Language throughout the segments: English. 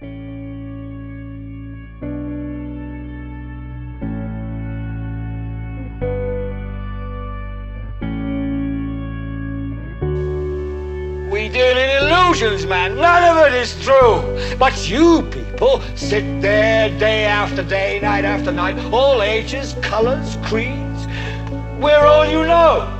We deal in illusions, man. None of it is true. But you people sit there day after day, night after night, all ages, colors, creeds. We're all you know.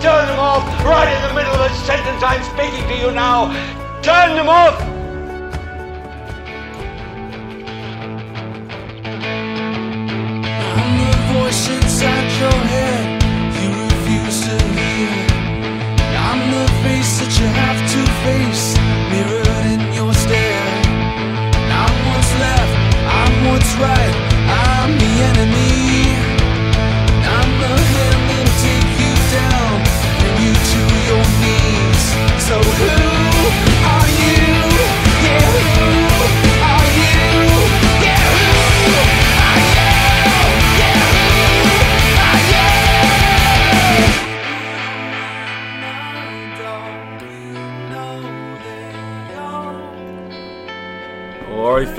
Turn them off right in the middle of a sentence I'm speaking to you now. Turn them off.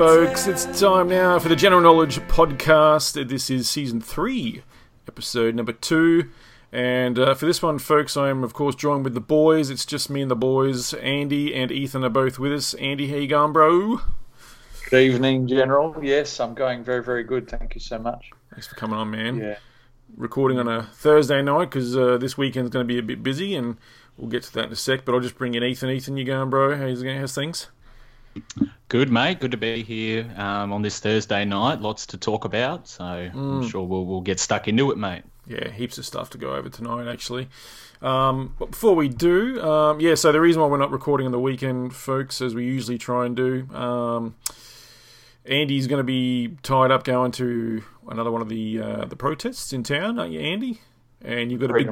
Folks, it's time now for the General Knowledge Podcast. This is season three, episode number two. And uh, for this one, folks, I am, of course, joined with the boys. It's just me and the boys. Andy and Ethan are both with us. Andy, how you going, bro? Good evening, General. Yes, I'm going very, very good. Thank you so much. Thanks for coming on, man. Yeah. Recording on a Thursday night because uh, this weekend's going to be a bit busy, and we'll get to that in a sec. But I'll just bring in Ethan. Ethan, you going, bro? How's, how's things? Good, mate. Good to be here um, on this Thursday night. Lots to talk about, so I'm sure we'll, we'll get stuck into it, mate. Yeah, heaps of stuff to go over tonight, actually. Um, but before we do, um, yeah, so the reason why we're not recording on the weekend, folks, as we usually try and do, um, Andy's going to be tied up going to another one of the uh, the protests in town, aren't you, Andy? And you've got a big,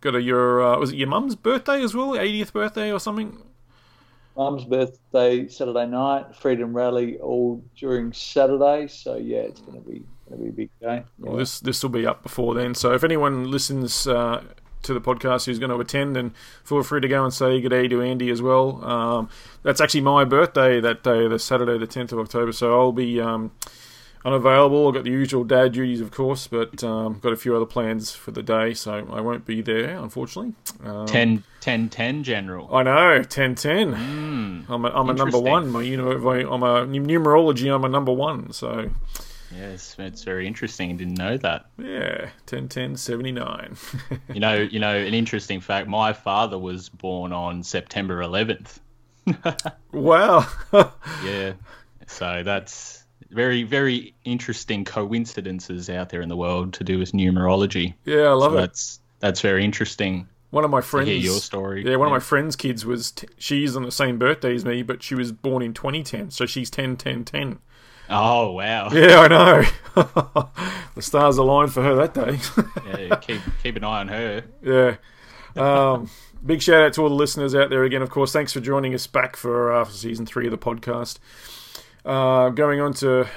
got a your uh, was it your mum's birthday as well, 80th birthday or something? Mum's birthday Saturday night, Freedom Rally all during Saturday. So yeah, it's going to be going to be a big day. Well, this this will be up before then. So if anyone listens uh, to the podcast who's going to attend, and feel free to go and say good day to Andy as well. Um, that's actually my birthday that day, the Saturday, the tenth of October. So I'll be um, unavailable. I've got the usual dad duties, of course, but um, got a few other plans for the day, so I won't be there, unfortunately. Um, 10 10 10 general. I know, 10 10. Mm, I'm a, I'm a number one. My, you know, I'm a numerology. I'm a number one. So yes, it's very interesting. I didn't know that. yeah, 10 10 79. You know, you know, an interesting fact. My father was born on September 11th. wow. Yeah, so that's very very interesting coincidences out there in the world to do with numerology. yeah, I love So it. that's that's very interesting. One of my friends. hear your story. Yeah, one of my friends' kids was. T- she's on the same birthday as me, but she was born in 2010, so she's 10 10 10. Oh wow! Yeah, I know. the stars aligned for her that day. Yeah, keep keep an eye on her. yeah. Um, big shout out to all the listeners out there again. Of course, thanks for joining us back for uh, for season three of the podcast. Uh, going on to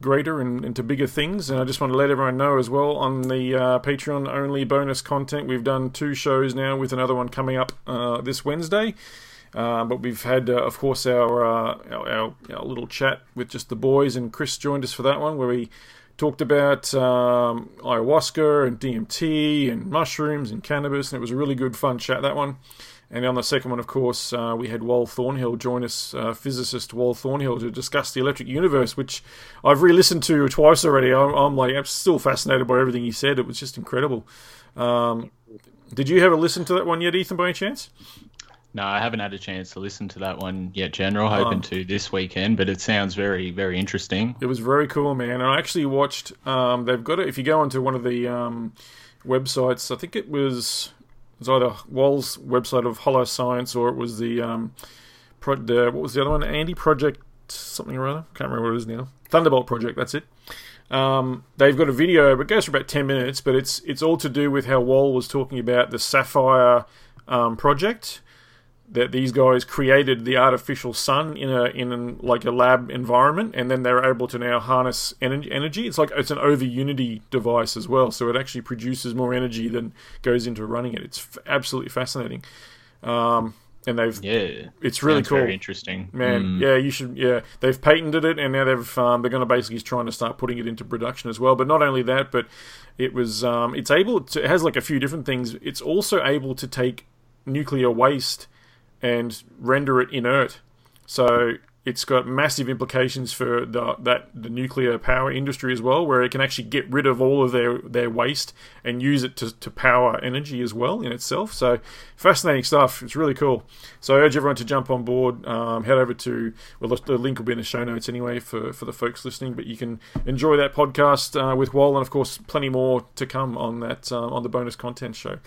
greater and, and to bigger things, and I just want to let everyone know as well on the uh, Patreon only bonus content. We've done two shows now, with another one coming up uh, this Wednesday. Uh, but we've had, uh, of course, our, uh, our, our our little chat with just the boys, and Chris joined us for that one, where we talked about um, ayahuasca and DMT and mushrooms and cannabis, and it was a really good, fun chat that one. And on the second one, of course, uh, we had Wal Thornhill join us, uh, physicist Wal Thornhill, to discuss the electric universe, which I've re-listened to twice already. I'm, I'm like, I'm still fascinated by everything he said. It was just incredible. Um, did you have a listen to that one yet, Ethan, by any chance? No, I haven't had a chance to listen to that one yet, General. Hoping Oh. to this weekend, but it sounds very, very interesting. It was very cool, man. And I actually watched. Um, they've got it. If you go onto one of the um, websites, I think it was was either Wal's website of Holoscience or it was the um, pro, the what was the other one? Andy Project something or other. Can't remember what it is now. Thunderbolt Project. That's it. Um, they've got a video, but it goes for about ten minutes. But it's it's all to do with how Wall was talking about the SAFIRE um, project that these guys created the artificial sun in a in an, like a lab environment, and then they're able to now harness energy. It's like it's an over Unity device as well, so it actually produces more energy than goes into running it. It's f- absolutely fascinating. Um, and they've Yeah. it's really Sounds cool. Very interesting. Man, Mm. yeah, you should. Yeah, they've patented it, and now they've um, they're going to basically trying to start putting it into production as well. But not only that, but it was um, it's able to it has like a few different things. It's also able to take nuclear waste and render it inert. So it's got massive implications for the that the nuclear power industry as well, where it can actually get rid of all of their, their waste and use it to, to power energy as well in itself. So fascinating stuff. It's really cool. So I urge everyone to jump on board. Um, head over to well, the, link will be in the show notes anyway for, for the folks listening. But you can enjoy that podcast uh, with Wal, and of course, plenty more to come on that um, on the bonus content show.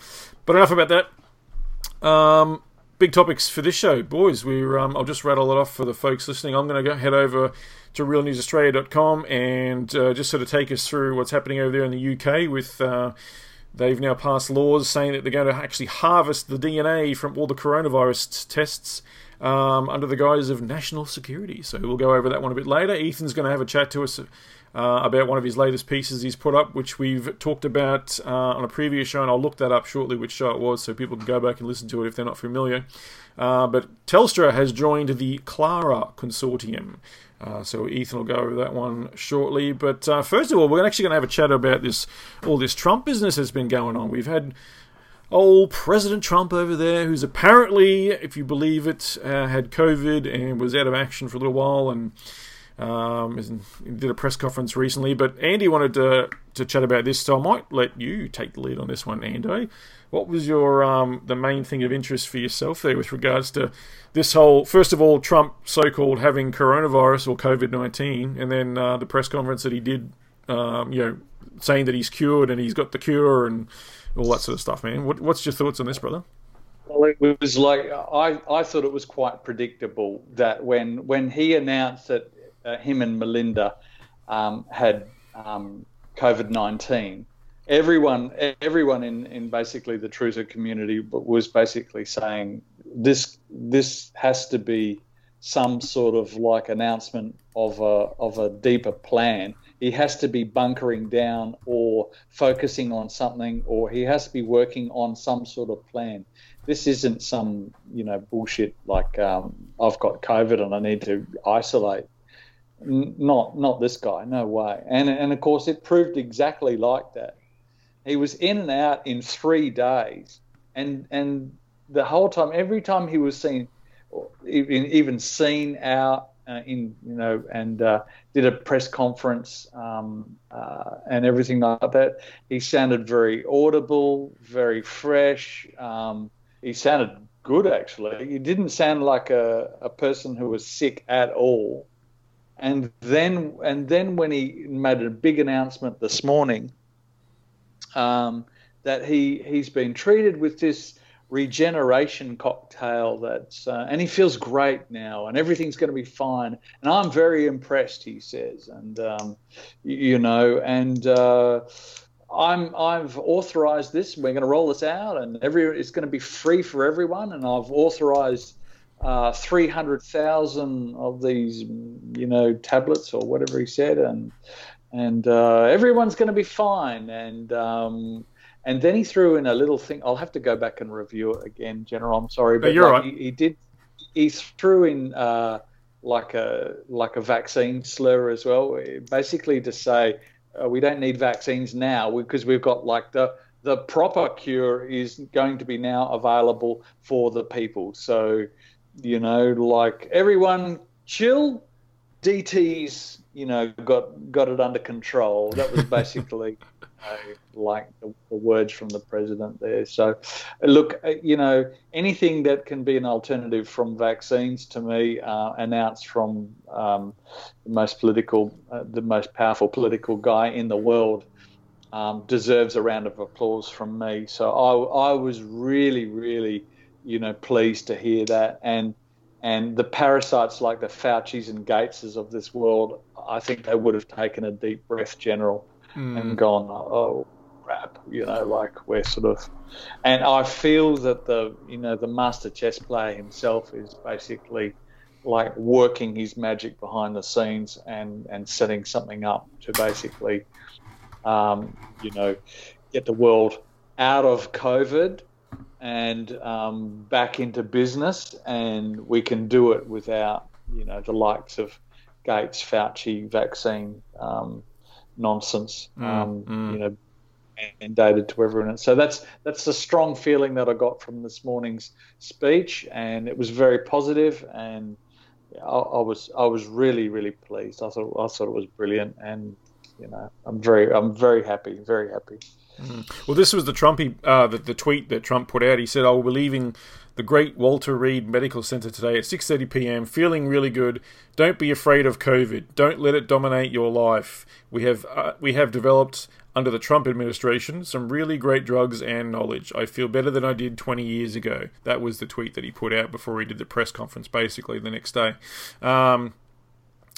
But enough about that. Um, big topics for this show, boys. We um, I'll just rattle it off for the folks listening. I'm going to go head over to realnewsaustralia.com and uh, just sort of take us through what's happening over there in the UK with. Uh, They've now passed laws saying that they're going to actually harvest the DNA from all the coronavirus tests um, under the guise of national security. So we'll go over that one a bit later. Ethan's going to have a chat to us uh, about one of his latest pieces he's put up, which we've talked about uh, on a previous show, and I'll look that up shortly, which show it was, so people can go back and listen to it if they're not familiar. Uh, but Telstra has joined the Clara Consortium. Uh, so Ethan will go over that one shortly. But uh, first of all, we're actually going to have a chat about this all this Trump business that's been going on. We've had old President Trump over there, who's apparently, if you believe it, uh, had COVID and was out of action for a little while, and um, did a press conference recently. But Andy wanted to to chat about this, so I might let you take the lead on this one, Andy. What was your um, the main thing of interest for yourself there with regards to this whole? First of all, Trump so-called having coronavirus or COVID nineteen, and then uh, the press conference that he did, um, you know, saying that he's cured and he's got the cure and all that sort of stuff, man. What, what's your thoughts on this, brother? Well, it was like I, I thought it was quite predictable that when when he announced that uh, him and Melania um, had um, COVID nineteen, everyone everyone in, in basically the Truther community was basically saying this this has to be some sort of like announcement of a of a deeper plan. He has to be bunkering down or focusing on something, or he has to be working on some sort of plan. This isn't some you know bullshit like um, I've got COVID and I need to isolate. Not not this guy, no way. And and of course it proved exactly like that. He was in and out in three days, and and the whole time, every time he was seen, even even seen out uh, in you know, and uh, did a press conference um, uh, and everything like that. He sounded very audible, very fresh. Um, he sounded good actually. He didn't sound like a, a person who was sick at all. And then and then when he made a big announcement this morning um, that he he's been treated with this Regeneron cocktail that's uh, and he feels great now and everything's going to be fine. And i'm very impressed he says. And um, you, know and uh, i'm i've authorized this we're going to roll this out and every it's going to be free for everyone. And i've authorized uh, 300,000 of these you know tablets or whatever he said and and uh, everyone's going to be fine and um, and then he threw in a little thing. I'll have to go back and review it again, General. I'm sorry, but you're like, right. he, he did. He threw in uh, like a like a vaccine slur as well, basically to say uh, we don't need vaccines now because we've got like the the proper cure is going to be now available for the people. So you know, like everyone chill. DT's, you know, got got it under control. That was basically uh, like the, the, words from the president there. So, look, uh, you know, anything that can be an alternative from vaccines to me, uh, announced from um, the most political, uh, the most powerful political guy in the world, um, deserves a round of applause from me. So I, I was really, really, you know, pleased to hear that and and the parasites like the Fauci's and Gateses of this world, I think they would have taken a deep breath, General, Mm. and gone, oh crap, you know, like we're sort of, and I feel that the you know the master chess player himself is basically like working his magic behind the scenes and and setting something up to basically, um, you know, get the world out of COVID and um, back into business, and we can do it without you know the likes of Gates, Fauci, vaccine um, nonsense, um, mm. you know, mandated to everyone. So that's that's the strong feeling that I got from this morning's speech, and it was very positive, and I, I was I was really really pleased. I thought I thought it was brilliant, and you know I'm very I'm very happy, very happy. Well, this was the Trumpy, uh, the, the tweet that Trump put out. He said, "I will be leaving the Great Walter Reed Medical Center today at 6:30 p.m. Feeling really good. Don't be afraid of COVID. Don't let it dominate your life. We have uh, we have developed under the Trump administration some really great drugs and knowledge. I feel better than I did 20 years ago." That was the tweet that he put out before he did the press conference, basically the next day. Um,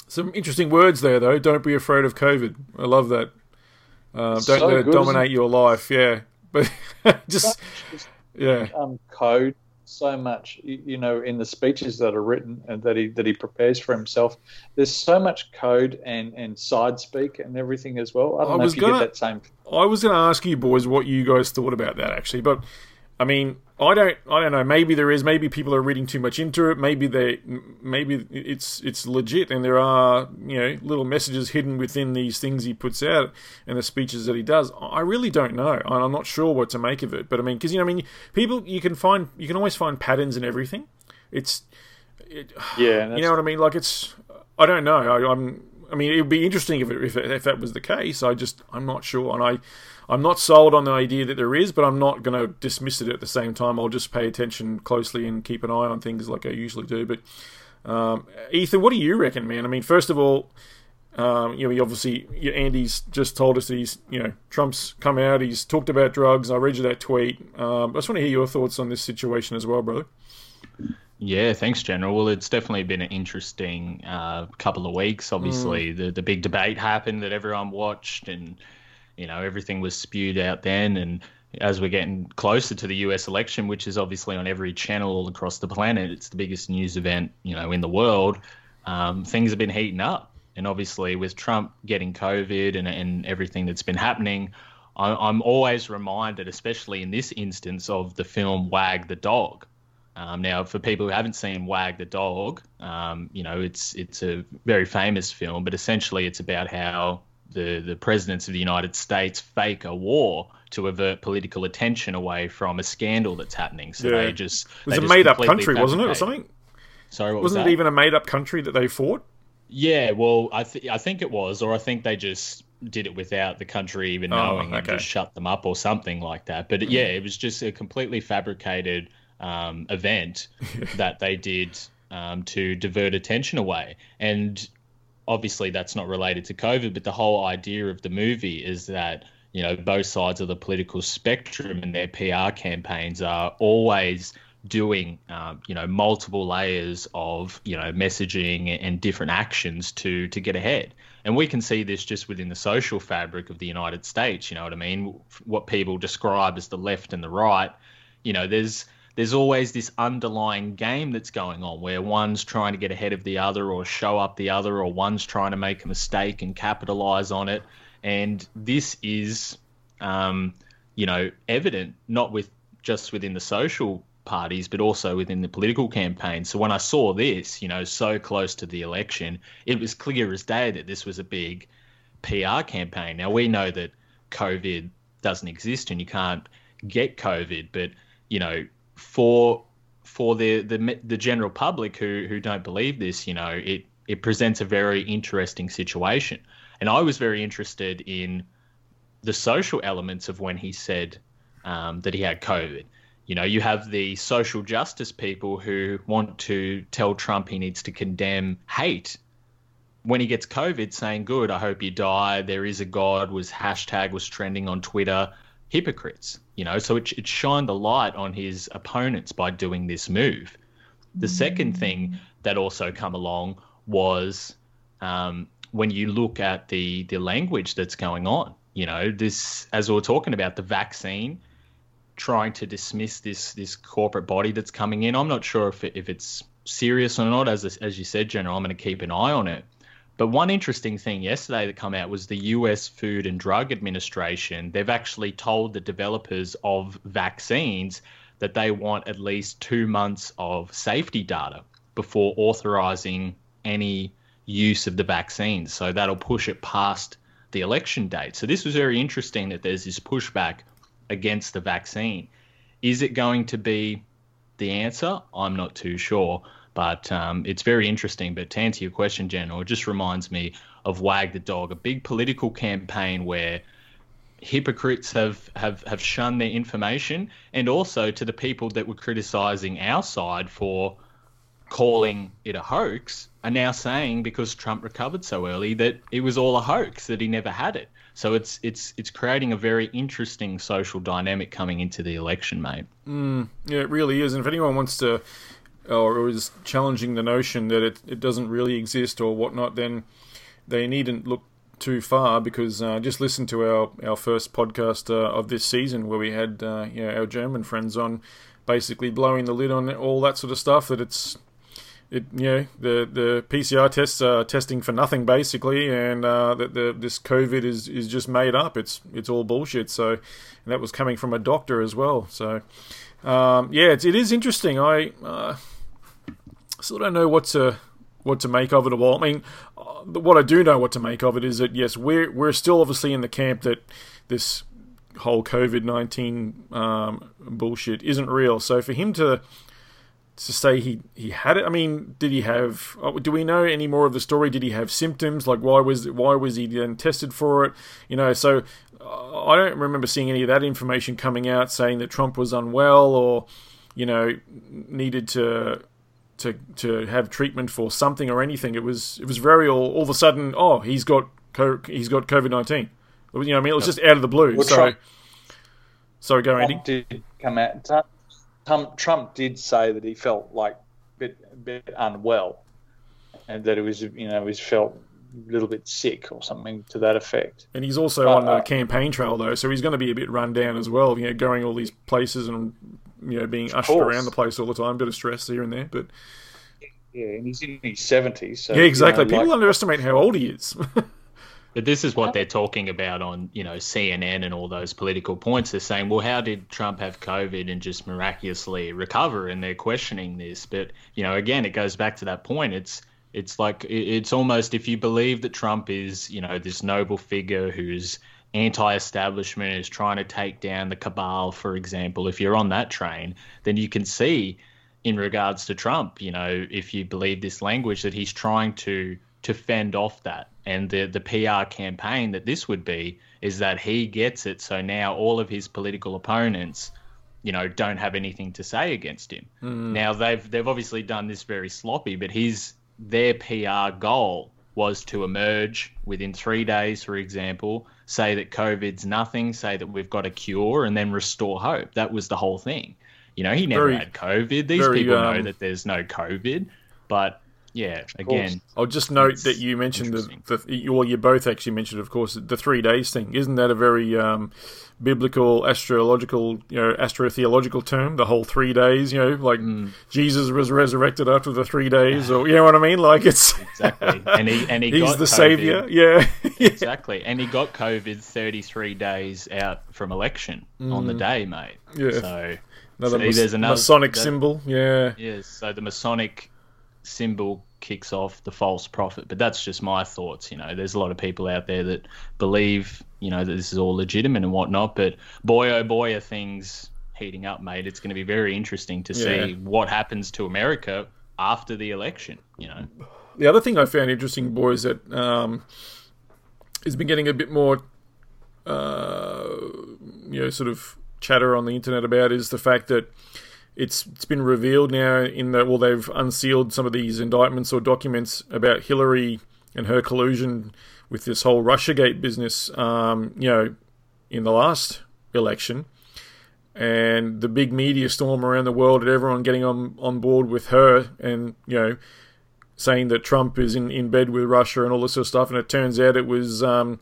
some interesting words there, though. Don't be afraid of COVID. I love that. Uh, don't So let it good, dominate your life. Yeah, but just yeah, um, code so much you, know in the speeches that are written and that he that he prepares for himself. There's so much code and and side speak and everything as well. I don't I know if you gonna- get that same I was going to ask you boys what you guys thought about that actually, but I mean, I don't, I don't know. Maybe there is. Maybe people are reading too much into it. Maybe they, maybe it's it's legit, and there are you know little messages hidden within these things he puts out and the speeches that he does. I really don't know, and I'm not sure what to make of it. But I mean, because you know, I mean, people you can find, you can always find patterns in everything. It's yeah you know what I mean? Like it's, I don't know. I, I'm, I mean, it would be interesting if it, if it, if that was the case. I just, I'm not sure, and I, I'm not sold on the idea that there is, but I'm not going to dismiss it at the same time. I'll just pay attention closely and keep an eye on things like I usually do. But um, Ethan, what do you reckon, man? I mean, first of all. Um, you know, he obviously Andy's just told us that he's, you know, Trump's come out. He's talked about drugs. I read you that tweet. Um, I just want to hear your thoughts on this situation as well, brother. Yeah, thanks, General. Well, it's definitely been an interesting uh, couple of weeks. Obviously, the the big debate happened that everyone watched, and you know everything was spewed out then. And as we're getting closer to the U.S. election, which is obviously on every channel all across the planet, it's the biggest news event you know in the world. Um, things have been heating up, and obviously with Trump getting COVID and and everything that's been happening. I- I'm always reminded, especially in this instance, of the film Wag the Dog. Um, now, for people who haven't seen Wag the Dog, um, you know it's it's a very famous film, but essentially it's about how the the presidents of the United States fake a war to avert political attention away from a scandal that's happening. So Yeah. they just It was a made up country, wasn't it, or something? Sorry, what was Wasn't that? it even a made up country that they fought? Yeah, well, I th- I think it was, or I think they just did it without the country even Oh, knowing and just shut them up or something like that. But yeah, it was just a completely fabricated um, event that they did um, to divert attention away. And obviously, that's not related to COVID, but the whole idea of the movie is that you know both sides of the political spectrum and their PR campaigns are always doing um, you know multiple layers of you know messaging and different actions to to get ahead. And we can see this just within the social fabric of the United States you know what I mean? What people describe as the left and the right you know there's there's always this underlying game that's going on where one's trying to get ahead of the other or show up the other or one's trying to make a mistake and capitalize on it. And this is um, you know evident not with just within the social parties but also within the political campaign. So when i saw this you know so close to the election it was clear as day that this was a big pr campaign. Now we know that covid doesn't exist and you can't get covid but you know for for the the the general public who who don't believe this you know it it presents a very interesting situation and i was very interested in the social elements of when he said um, that he had covid you know, you have the social justice people who want to tell Trump he needs to condemn hate. When he gets COVID, saying, Good, I hope you die. There is a God, was hashtag was trending on Twitter. Hypocrites, you know, so it, it shined the light on his opponents by doing this move. The second thing that also come along was um, when you look at the the language that's going on. You know, this as we were talking about the vaccine, trying to dismiss this this corporate body that's coming in. I'm not sure if it, if it's serious or not. As as you said, General, I'm going to keep an eye on it. But one interesting thing yesterday that come out was the U.S. Food and Drug Administration. They've actually told the developers of vaccines that they want at least two months of safety data before authorizing any use of the vaccines. So that'll push it past the election date. So this was very interesting that there's this pushback against the vaccine. Is it going to be the answer? I'm not too sure, but um, it's very interesting. But to answer your question, General, it just reminds me of Wag the Dog, a big political campaign where hypocrites have, have, have shunned their information, and also to the people that were criticizing our side for calling it a hoax are now saying because Trump recovered so early that it was all a hoax that he never had it. So it's it's it's creating a very interesting social dynamic coming into the election, mate. Mm, yeah, it really is. And if anyone wants to or is challenging the notion that it, it doesn't really exist or whatnot, then they needn't look too far because uh, just listen to our, our first podcast uh, of this season where we had uh, you know, our German friends on basically blowing the lid on all that sort of stuff that it's it you know the the PCR tests are testing for nothing basically, and uh, that the this COVID is is just made up. It's it's all bullshit. So that was coming from a doctor as well. So um, yeah, it's, it is interesting. I uh, still don't know what to what to make of it all. I mean, uh, what I do know what to make of it is that yes, we're we're still obviously in the camp that this whole COVID nineteen um, bullshit isn't real. So for him to to say he, he had it. I mean, did he have? Uh, do we know any more of the story? Did he have symptoms? Like why was why was he then tested for it? You know, so uh, I don't remember seeing any of that information coming out saying that Trump was unwell or you know needed to to to have treatment for something or anything. It was it was very all, all of a sudden. Oh, he's got he's got COVID nineteen. You know, I mean, it was just out of the blue. Well, so, Trump, sorry, go Andy. Did come out. Trump, Trump did say that he felt like a bit, a bit unwell, and that it was you know he felt a little bit sick or something to that effect. And he's also but, on the uh, campaign trail though, so he's going to be a bit run down as well. You know, going all these places and you know being ushered course. around the place all the time. Bit of stress here and there, but yeah, and he's in his seventies. So, yeah, exactly. You know, People like... underestimate how old he is. But this is what they're talking about on, you know, CNN and all those political points. They're saying, well, how did Trump have COVID and just miraculously recover? And they're questioning this. But, you know, again, it goes back to that point. It's it's like it's almost if you believe that Trump is, you know, this noble figure who's anti-establishment is trying to take down the cabal, for example. If you're on that train, then you can see, in regards to Trump, you know, if you believe this language, that he's trying to to fend off that and the the PR campaign that this would be is that he gets it. So now all of his political opponents, you know, don't have anything to say against him. Mm. Now they've they've obviously done this very sloppy, but his their PR goal was to emerge within three days, for example, say that COVID's nothing, say that we've got a cure, and then restore hope. That was the whole thing. You know, he never very, had COVID. These very, people um, know that there's no COVID, but yeah, again. I'll just note that you mentioned the, the, well, you both actually mentioned, of course, the three days thing. Isn't that a very um, biblical, astrological, you know, astrotheological term? The whole three days, you know, like mm. Jesus was resurrected after the three days, or you know what I mean? Like it's exactly, and he and he he's the COVID. savior, yeah. exactly, and he got COVID thirty three days out from election mm. on the mm. day, mate. Yeah. So. Another see, mas- there's another Masonic that, symbol, yeah. Yes, so the Masonic symbol kicks off the false prophet. But that's just my thoughts. You know, there's a lot of people out there that believe, you know, that this is all legitimate and whatnot. But boy, oh boy, are things heating up, mate. It's going to be very interesting to yeah. see what happens to America after the election. You know. The other thing I found interesting, boys, that um, has been getting a bit more, uh, you know, sort of chatter on the internet about is the fact that it's it's been revealed now in that well they've unsealed some of these indictments or documents about Hillary and her collusion with this whole RussiaGate business. Um, you know, in the last election, and the big media storm around the world and everyone getting on on board with her and you know saying that Trump is in, in bed with Russia and all this sort of stuff and it turns out it was um,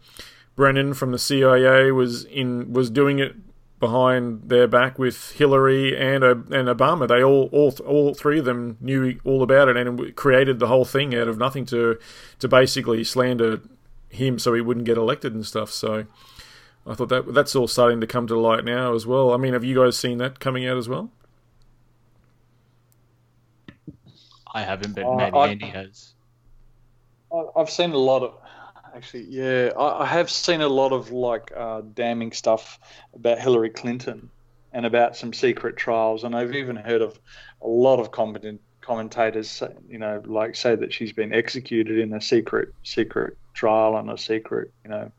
Brennan from the CIA was in was doing it behind their back with Hillary and uh, and Obama. They all all all three of them knew all about it and created the whole thing out of nothing to to basically slander him so he wouldn't get elected and stuff. So I thought that that's all starting to come to light now as well. I mean, have you guys seen that coming out as well? I haven't, but Uh, maybe I- Andy has. I've seen a lot of, actually, yeah, I, I have seen a lot of like uh, damning stuff about Hillary Clinton and about some secret trials, and I've even heard of a lot of competent commentators, you know, like say that she's been executed in a secret secret trial and a secret, you know,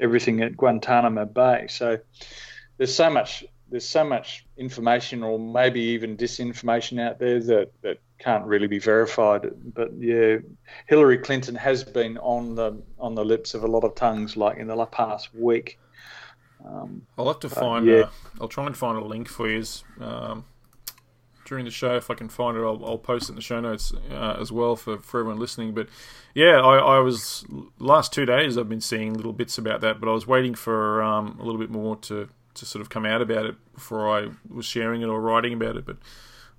everything at Guantanamo Bay. So there's so much there's so much information or maybe even disinformation out there that, that can't really be verified. But yeah, Hillary Clinton has been on the on the lips of a lot of tongues, like in the la- past week. Um, I'll have to find. yeah. Uh, I'll try and find a link for you um, during the show if I can find it. I'll, I'll post it in the show notes uh, as well for, for everyone listening. But yeah, I, I was last two days I've been seeing little bits about that, but I was waiting for um, a little bit more to to sort of come out about it before I was sharing it or writing about it. But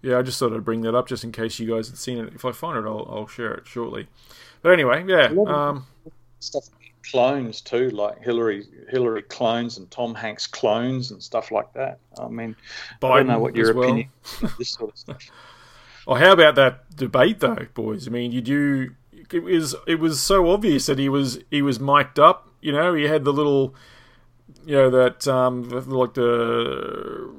yeah, I just thought I'd bring that up just in case you guys had seen it. If I find it, I'll, I'll share it shortly. But anyway, yeah. Um, stuff clones too, like Hillary Hillary clones and Tom Hanks clones and stuff like that. I mean, I don't know what your well. opinion this sort of stuff. Oh, how about that debate though, boys? I mean, you do. It was it was so obvious that he was he was mic'd up. You know, he had the little, you know, that um, like the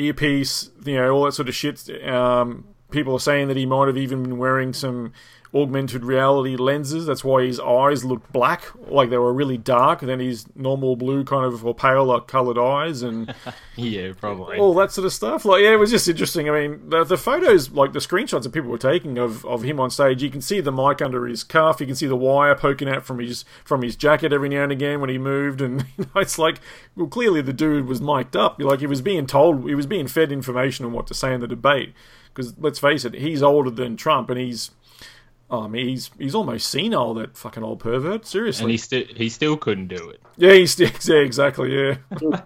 earpiece, you know, all that sort of shit. Um, people are saying that he might have even been wearing some augmented reality lenses. That's why his eyes looked black, like they were really dark, and then his normal blue kind of or paler coloured eyes, and Yeah, probably. all that sort of stuff. Like, yeah, it was just interesting. I mean, the, the photos, like the screenshots that people were taking of, of him on stage, you can see the mic under his cuff, you can see the wire poking out from his from his jacket every now and again when he moved, and you know, it's like, well, clearly the dude was mic'd up. Like he was being told, he was being fed information on what to say in the debate. Because let's face it, he's older than Trump, and he's. I mean, he's he's almost senile. That fucking old pervert. Seriously. and he still he still couldn't do it. yeah, he's yeah, exactly. Yeah.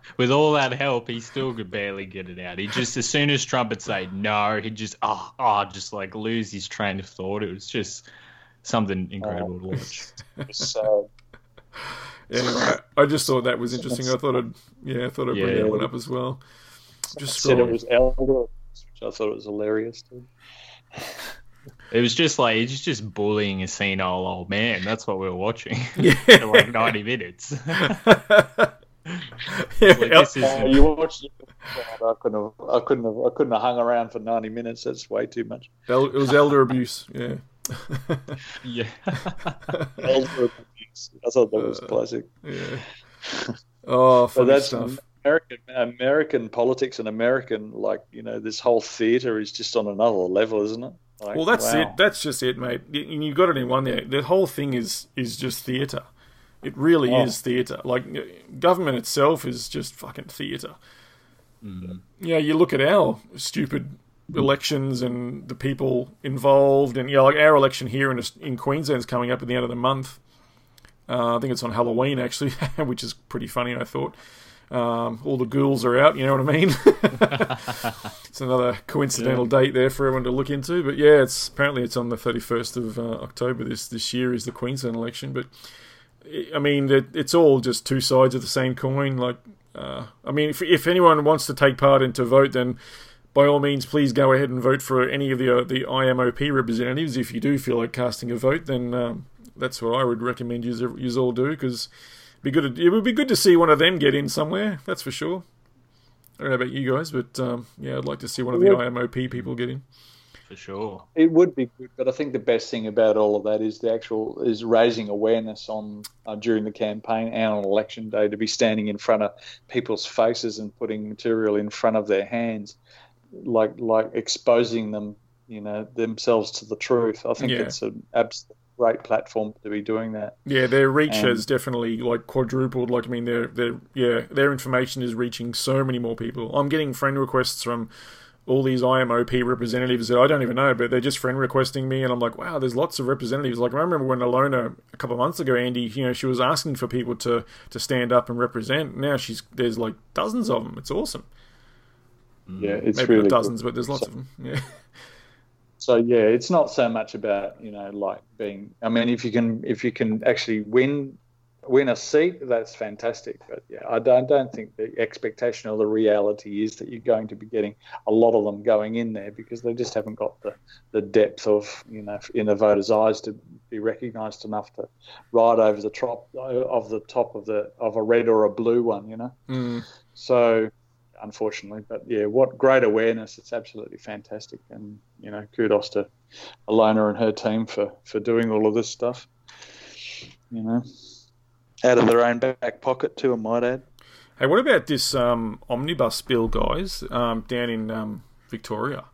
With all that help, he still could barely get it out. He just as soon as Trump would say no, he'd just oh oh just like lose his train of thought. It was just something incredible to watch. So Anyway, I just thought that was interesting. I thought I'd yeah, I thought I'd bring Yeah. that one up as well. Just said it was elder, which I thought it was hilarious too. It was just like he's just bullying a senile old man. That's what we were watching Yeah. for like ninety minutes. Yeah, Like, this is Uh, you watched. I couldn't have. I couldn't have. I couldn't have hung around for ninety minutes. That's way too much. el- it was elder abuse. Yeah. yeah. Elder abuse. I thought that Uh, was classic. Yeah. Oh, But funny that's stuff. American American politics and American like you know this whole theater is just on another level, isn't it? Like, Well, that's wow. it. That's just it, mate. Y- You got it in one there. The whole thing is is just theatre. It really Oh. is theatre. Like government itself is just fucking theatre. Yeah, you look at our stupid elections and the people involved, and yeah, like our election here in in Queensland's coming up at the end of the month. Uh, I think it's on Halloween actually, which is pretty funny. I thought um, all the ghouls are out. You know what I mean? it's another coincidental date there for everyone to look into. But yeah, it's apparently it's on the thirty first of uh, October. This this year is the Queensland election, but I mean, it, it's all just two sides of the same coin. Like, uh, I mean, if, if anyone wants to take part and to vote, then by all means, please go ahead and vote for any of the uh, the IMOP representatives. If you do feel like casting a vote, then um, that's what I would recommend you you all do because be good. It would be good to see one of them get in somewhere. That's for sure. I don't know about you guys, but um, yeah, I'd like to see one of the IMOP people get in. For sure. It would be good, but I think the best thing about all of that is the actual is raising awareness on uh, during the campaign and on election day to be standing in front of people's faces and putting material in front of their hands, like like exposing them you know themselves to the truth. I think Yeah. it's an absolute great platform to be doing that. Yeah, their reach And- has definitely like quadrupled. Like, I mean, their their yeah, their information is reaching so many more people. I'm getting friend requests from all these IMOP representatives that I don't even know, but they're just friend requesting me, and I'm like, wow, there's lots of representatives. Like, I remember when Alona a couple of months ago, Andy, you know, she was asking for people to to stand up and represent. Now she's there's like dozens of them. It's awesome. Yeah, it's Maybe really not dozens, good. but there's lots of them. Yeah. So yeah, it's not so much about you know like being. I mean, if you can if you can actually win win a seat, that's fantastic. But yeah, I don't don't think the expectation or the reality is that you're going to be getting a lot of them going in there because they just haven't got the, the depth of you know in the voters' eyes to be recognised enough to ride over the top of the top of the of a red or a blue one. You know. Mm. So, unfortunately, but yeah, what great awareness! It's absolutely fantastic, and you know, kudos to Alona and her team for for doing all of this stuff. You know, out of their own back pocket too, I might add. Hey, what about this um, omnibus bill, guys, um, down in um, Victoria?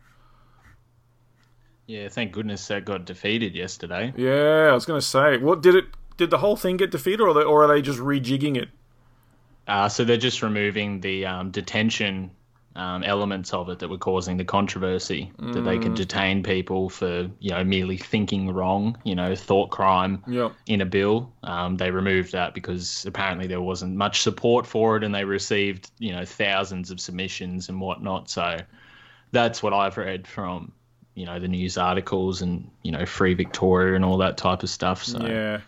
Yeah, thank goodness that got defeated yesterday. Yeah, I was going to say, what did it? Did the whole thing get defeated, or are they, or are they just rejigging it? Uh, so they're just removing the um, detention um, elements of it that were causing the controversy. That they could detain people for you know merely thinking wrong, you know, thought crime Yep. in a bill. Um, they removed that because apparently there wasn't much support for it, and they received you know thousands of submissions and whatnot. So that's what I've read from you know the news articles and you know Free Victoria and all that type of stuff. So Yeah.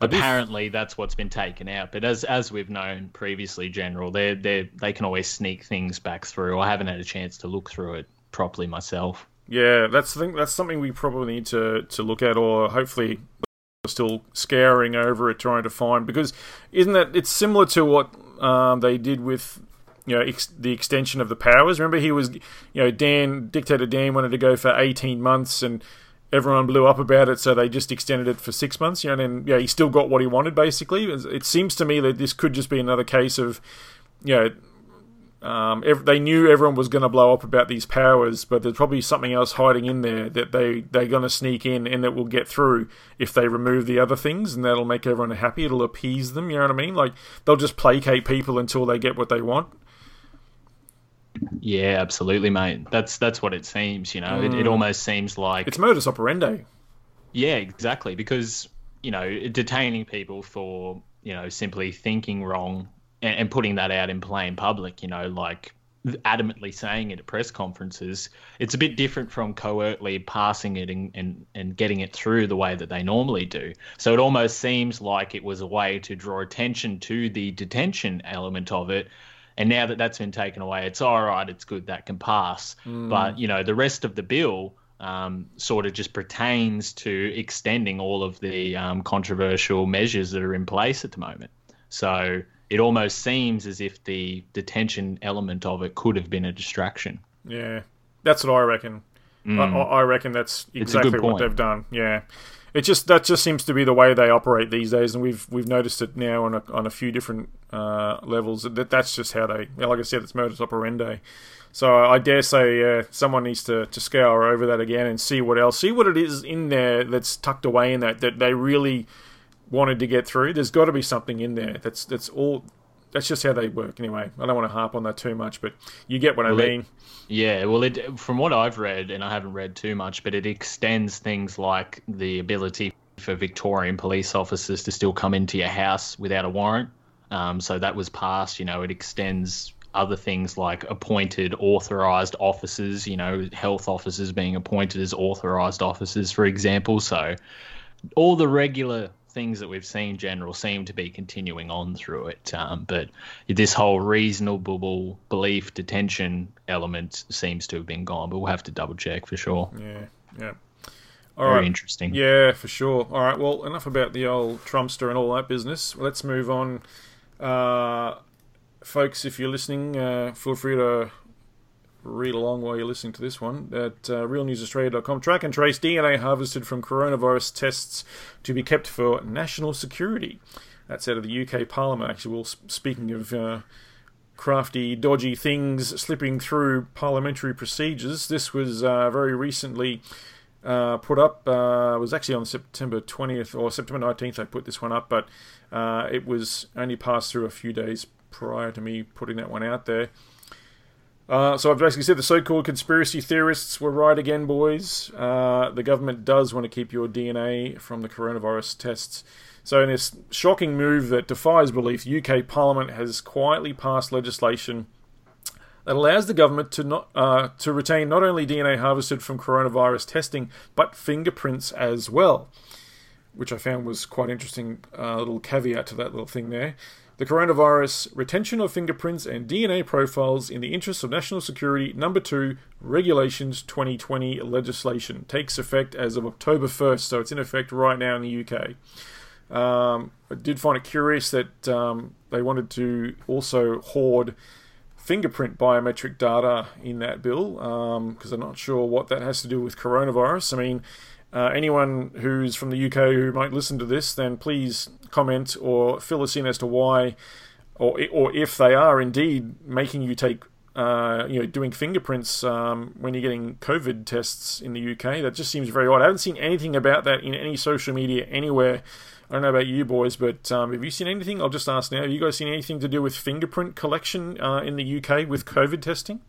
Apparently that's what's been taken out. But as as we've known previously, General, they they they can always sneak things back through. I haven't had a chance to look through it properly myself. Yeah, that's the thing. That's something we probably need to, to look at, or hopefully we're still scouring over it, trying to find because isn't that it's similar to what um, they did with you know ex- the extension of the powers. Remember, he was you know Dan dictator Dan wanted to go for eighteen months and. Everyone blew up about it, so they just extended it for six months. You know, and yeah, he still got what he wanted. Basically, It- seems to me that this could just be another case of, you know, um, ev- they knew everyone was going to blow up about these powers, but there's probably something else hiding in there that they they're going to sneak in, and it will get through if they remove the other things, and that'll make everyone happy. It'll appease them. You know what I mean? Like they'll just placate people until they get what they want. Yeah, absolutely, mate. That's that's what it seems. You know, it, it mm. almost seems like It's modus operandi. Yeah, exactly. Because you know, detaining people for you know simply thinking wrong and, and putting that out in plain public, you know, like adamantly saying it at press conferences, it's a bit different from covertly passing it and, and, and getting it through the way that they normally do. So it almost seems like it was a way to draw attention to the detention element of it. And now that that's been taken away, it's all right, it's good, that can pass. But, you know, the rest of the bill um, sort of just pertains to extending all of the um, controversial measures that are in place at the moment. So it almost seems as if the detention element of it could have been a distraction. Yeah, that's what I reckon. I, I I reckon that's exactly what they've done. Yeah, it just that just seems to be the way they operate these days, and we've we've noticed it now on a, on a few different uh, levels. That that's just how they, like I said, it's modus operandi. So I dare say uh, someone needs to, to scour over that again and see what else, see what it is in there that's tucked away in that that they really wanted to get through. There's got to be something in there. That's that's all. That's just how they work, anyway. I don't want to harp on that too much, but you get what I Well, it- mean. Yeah, well, it, from what I've read, and I haven't read too much, but it extends things like the ability for Victorian police officers to still come into your house without a warrant. Um, so that was passed. You know, it extends other things like appointed authorized officers. You know, health officers being appointed as authorized officers, for example. So all the regular things that we've seen, general, seem to be continuing on through it. Um, but this whole reasonable belief detention element seems to have been gone. But we'll have to double check for sure. Yeah, yeah. All Very right. interesting. Yeah, for sure. All right. Well, enough about the old Trumpster and all that business. Let's move on. Uh, folks, if you're listening, uh, feel free to read along while you're listening to this one at uh, realnewsaustralia.com. Track and trace DNA harvested from coronavirus tests to be kept for national security. That's out of the UK Parliament, actually. Well, speaking of uh, crafty, dodgy things slipping through parliamentary procedures. This was uh, very recently uh, put up. Uh, was actually on September 20th or September 19th. I put this one up, but uh, it was only passed through a few days prior to me putting that one out there. Uh, so I've basically said the so-called conspiracy theorists were right again, boys. Uh, the government does want to keep your DNA from the coronavirus tests. So in this shocking move that defies belief, UK Parliament has quietly passed legislation that allows the government to not uh, to retain not only DNA harvested from coronavirus testing but fingerprints as well, which I found was quite interesting. Uh, little caveat to that little thing there. The coronavirus retention of fingerprints and DNA profiles in the interests of national security, number two, Regulations 2020 legislation takes effect as of October 1st, so it's in effect right now in the UK. Um, I did find it curious that um, they wanted to also hoard fingerprint biometric data in that bill because um, I'm not sure what that has to do with coronavirus. I mean, uh, anyone who's from the UK who might listen to this, then please comment or fill us in as to why, or or if they are indeed making you take, uh, you know, doing fingerprints um, when you're getting COVID tests in the UK. That just seems very odd. I haven't seen anything about that in any social media anywhere. I don't know about you boys, but um, have you seen anything? I'll just ask now. Have you guys seen anything to do with fingerprint collection uh, in the UK with COVID testing?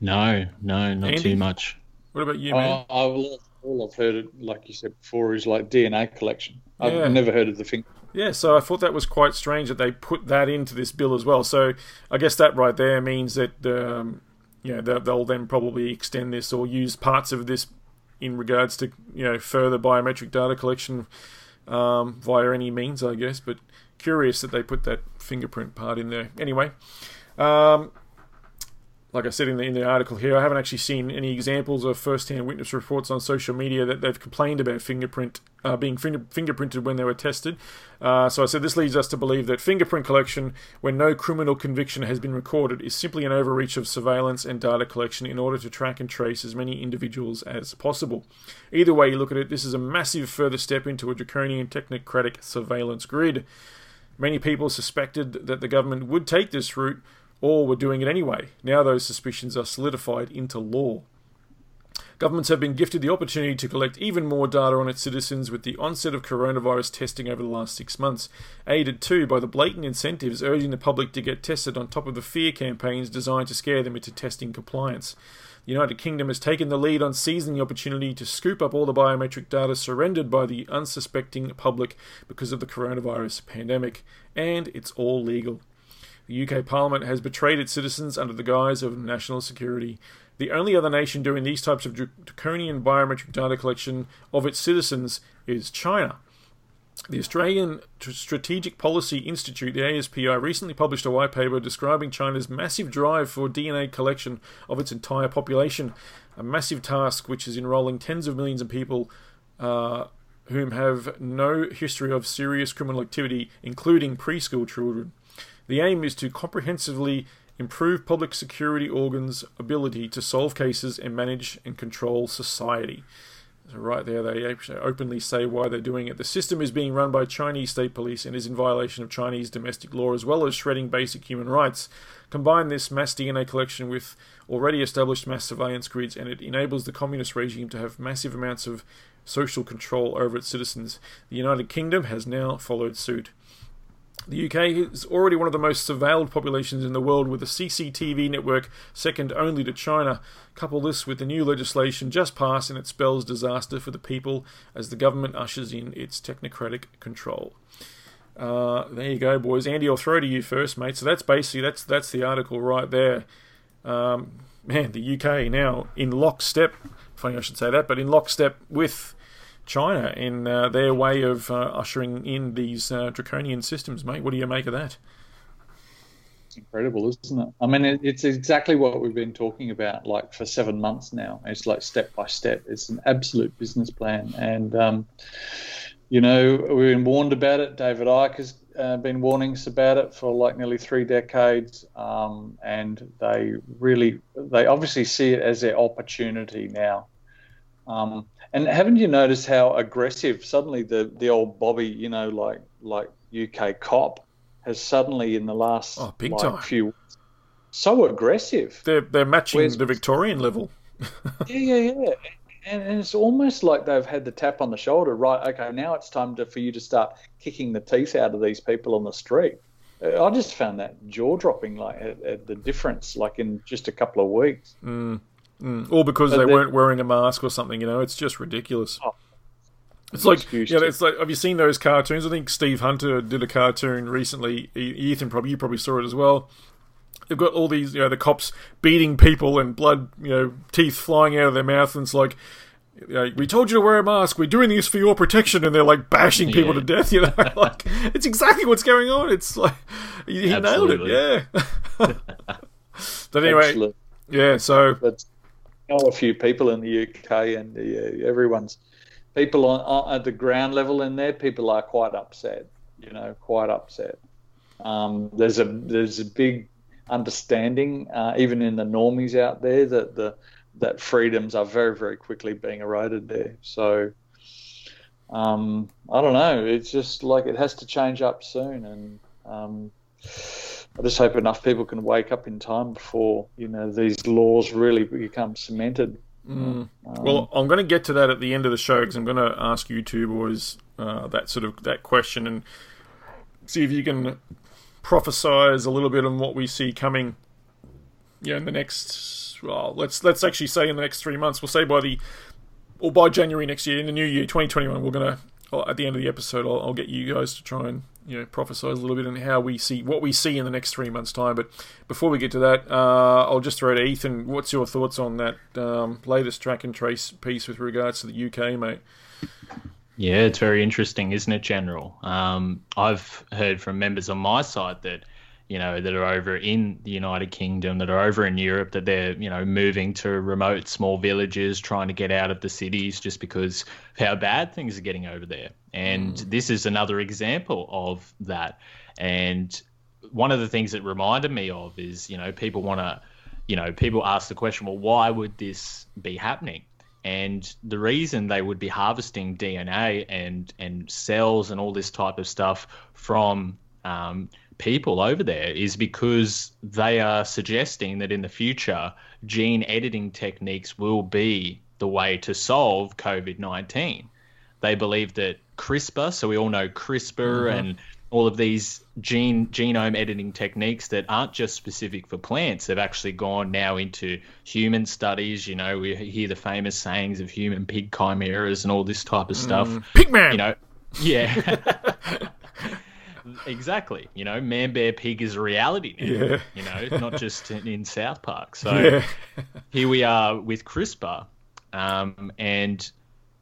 No, no, not Andy? too much. What about you, man? Uh, I, all I've heard, like you said before, is like DNA collection. I've yeah. never heard of the thing. Yeah, so I thought that was quite strange that they put that into this bill as well. So I guess that right there means that um, you know they'll then probably extend this or use parts of this in regards to you know further biometric data collection um, via any means, I guess. But curious that they put that fingerprint part in there. Anyway, um, like I said in the, in the article here, I haven't actually seen any examples of first-hand witness reports on social media that they've complained about fingerprint uh, being finger, fingerprinted when they were tested. Uh, so I said this leads us to believe that fingerprint collection, when no criminal conviction has been recorded, is simply an overreach of surveillance and data collection in order to track and trace as many individuals as possible. Either way you look at it, this is a massive further step into a draconian technocratic surveillance grid. Many people suspected that the government would take this route or were doing it anyway. Now those suspicions are solidified into law. Governments have been gifted the opportunity to collect even more data on its citizens with the onset of coronavirus testing over the last six months, aided too by the blatant incentives urging the public to get tested on top of the fear campaigns designed to scare them into testing compliance. The United Kingdom has taken the lead on seizing the opportunity to scoop up all the biometric data surrendered by the unsuspecting public because of the coronavirus pandemic, and it's all legal. The UK Parliament has betrayed its citizens under the guise of national security. The only other nation doing these types of draconian biometric data collection of its citizens is China. The Australian Strategic Policy Institute, the ASPI, recently published a white paper describing China's massive drive for DNA collection of its entire population, a massive task which is enrolling tens of millions of people uh, whom have no history of serious criminal activity, including preschool children. The aim is to comprehensively improve public security organs' ability to solve cases and manage and control society. So right there, they openly say why they're doing it. The system is being run by Chinese state police and is in violation of Chinese domestic law as well as shredding basic human rights. Combine this mass DNA collection with already established mass surveillance grids, and it enables the communist regime to have massive amounts of social control over its citizens. The United Kingdom has now followed suit. The UK is already one of the most surveilled populations in the world with a CCTV network second only to China. Couple this with the new legislation just passed and it spells disaster for the people as the government ushers in its technocratic control. Uh, there you go, boys. Andy, I'll throw to you first, mate. So that's basically that's that's the article right there. Um, man, the UK now in lockstep. Funny I should say that, but in lockstep with China in uh, their way of uh, ushering in these uh, draconian systems, mate. What do you make of that? It's incredible, isn't it? I mean, it, it's exactly what we've been talking about, like for seven months now. It's like step by step. It's an absolute business plan, and um, you know we've been warned about it. David Icke has uh, been warning us about it for like nearly three decades, um, and they really, they obviously see it as their opportunity now. Um, and haven't you noticed how aggressive suddenly the, the old Bobby, you know, like like UK cop has suddenly in the last Oh, big like, time. few so aggressive. They're they're matching the Victorian level. Yeah, yeah, yeah. And, and it's almost like they've had the tap on the shoulder. Right, okay, now it's time to, for you to start kicking the teeth out of these people on the street. I just found that jaw dropping, like at, at the difference, like in just a couple of weeks. Mm. Mm. All because But they then- weren't wearing a mask or something, you know. It's just ridiculous. Oh. it's like, Excuse yeah, to- it's like. Have you seen those cartoons? I think Steve Hunter did a cartoon recently. Ethan, probably you probably saw it as well. They've got all these, you know, the cops beating people and blood, you know, teeth flying out of their mouth, and it's like, you know, we told you to wear a mask. We're doing this for your protection, and they're like bashing people Yeah. to death. You know, like it's exactly what's going on. It's like he, he nailed it. Yeah. but anyway, Absolutely. yeah. So But I know a few people in the UK, and yeah, everyone's people on, on at the ground level in there. People are quite upset. You know, quite upset. Um, there's a there's a big understanding, uh, even in the normies out there, that the that freedoms are very very quickly being eroded there. So. Um, I don't know. It's just like it has to change up soon, and um, I just hope enough people can wake up in time before you know these laws really become cemented. Mm. Uh, well, um, I'm going to get to that at the end of the show because I'm going to ask you two boys uh, that sort of that question and see if you can prophesize a little bit on what we see coming. Yeah, in the next. Well, let's let's actually say in the next three months. We'll say by the or by January next year, in the new year, 2021. We're going to at the end of the episode, I'll, I'll get you guys to try and you know prophesize a little bit on how we see what we see in the next three months' time. But before we get to that, uh, I'll just throw to Ethan. What's your thoughts on that um, latest track and trace piece with regards to the UK, mate? Yeah, it's very interesting, isn't it, General? Um, I've heard from members on my side that, you know, that are over in the United Kingdom, that are over in Europe, that they're, you know, moving to remote small villages, trying to get out of the cities just because of how bad things are getting over there. And this is another example of that. And one of the things that reminded me of is, you know, people want to, you know, people ask the question, well, why would this be happening? And the reason they would be harvesting DNA and and cells and all this type of stuff from um, people over there is because they are suggesting that in the future gene editing techniques will be the way to solve COVID nineteen. They believe that CRISPR, so we all know CRISPR mm-hmm. and all of these gene genome editing techniques that aren't just specific for plants. They've actually gone now into human studies. You know, we hear the famous sayings of human pig chimeras and all this type of stuff. Mm. Pigman. You know, yeah. exactly. You know, man, bear, pig is a reality now. Yeah. You know, not just in, in South Park. So yeah. here we are with CRISPR, um, and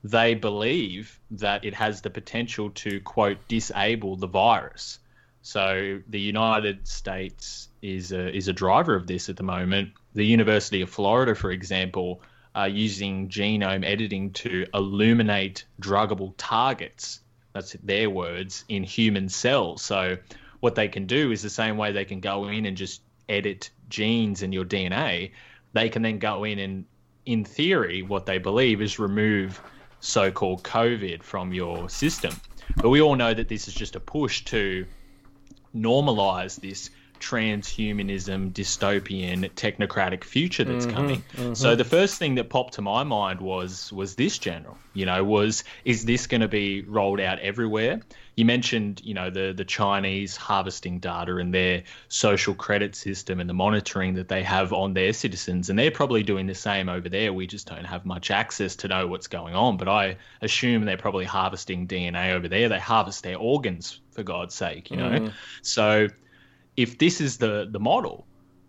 they believe that it has the potential to quote disable the virus. So the United States is a, is a driver of this at the moment. The University of Florida, for example, are using genome editing to illuminate druggable targets. That's their words in human cells. So what they can do is the same way they can go in and just edit genes in your DNA. They can then go in and, in theory, what they believe is remove so-called COVID from your system. But we all know that this is just a push to normalize this transhumanism, dystopian, technocratic future that's mm-hmm, coming. Mm-hmm. So the first thing that popped to my mind was was this general. You know, was is this going to be rolled out everywhere? You mentioned, you know, the the Chinese harvesting data and their social credit system and the monitoring that they have on their citizens, and they're probably doing the same over there. We just don't have much access to know what's going on. But I assume they're probably harvesting DNA over there. They harvest their organs for God's sake, you know. Mm. So if this is the the model,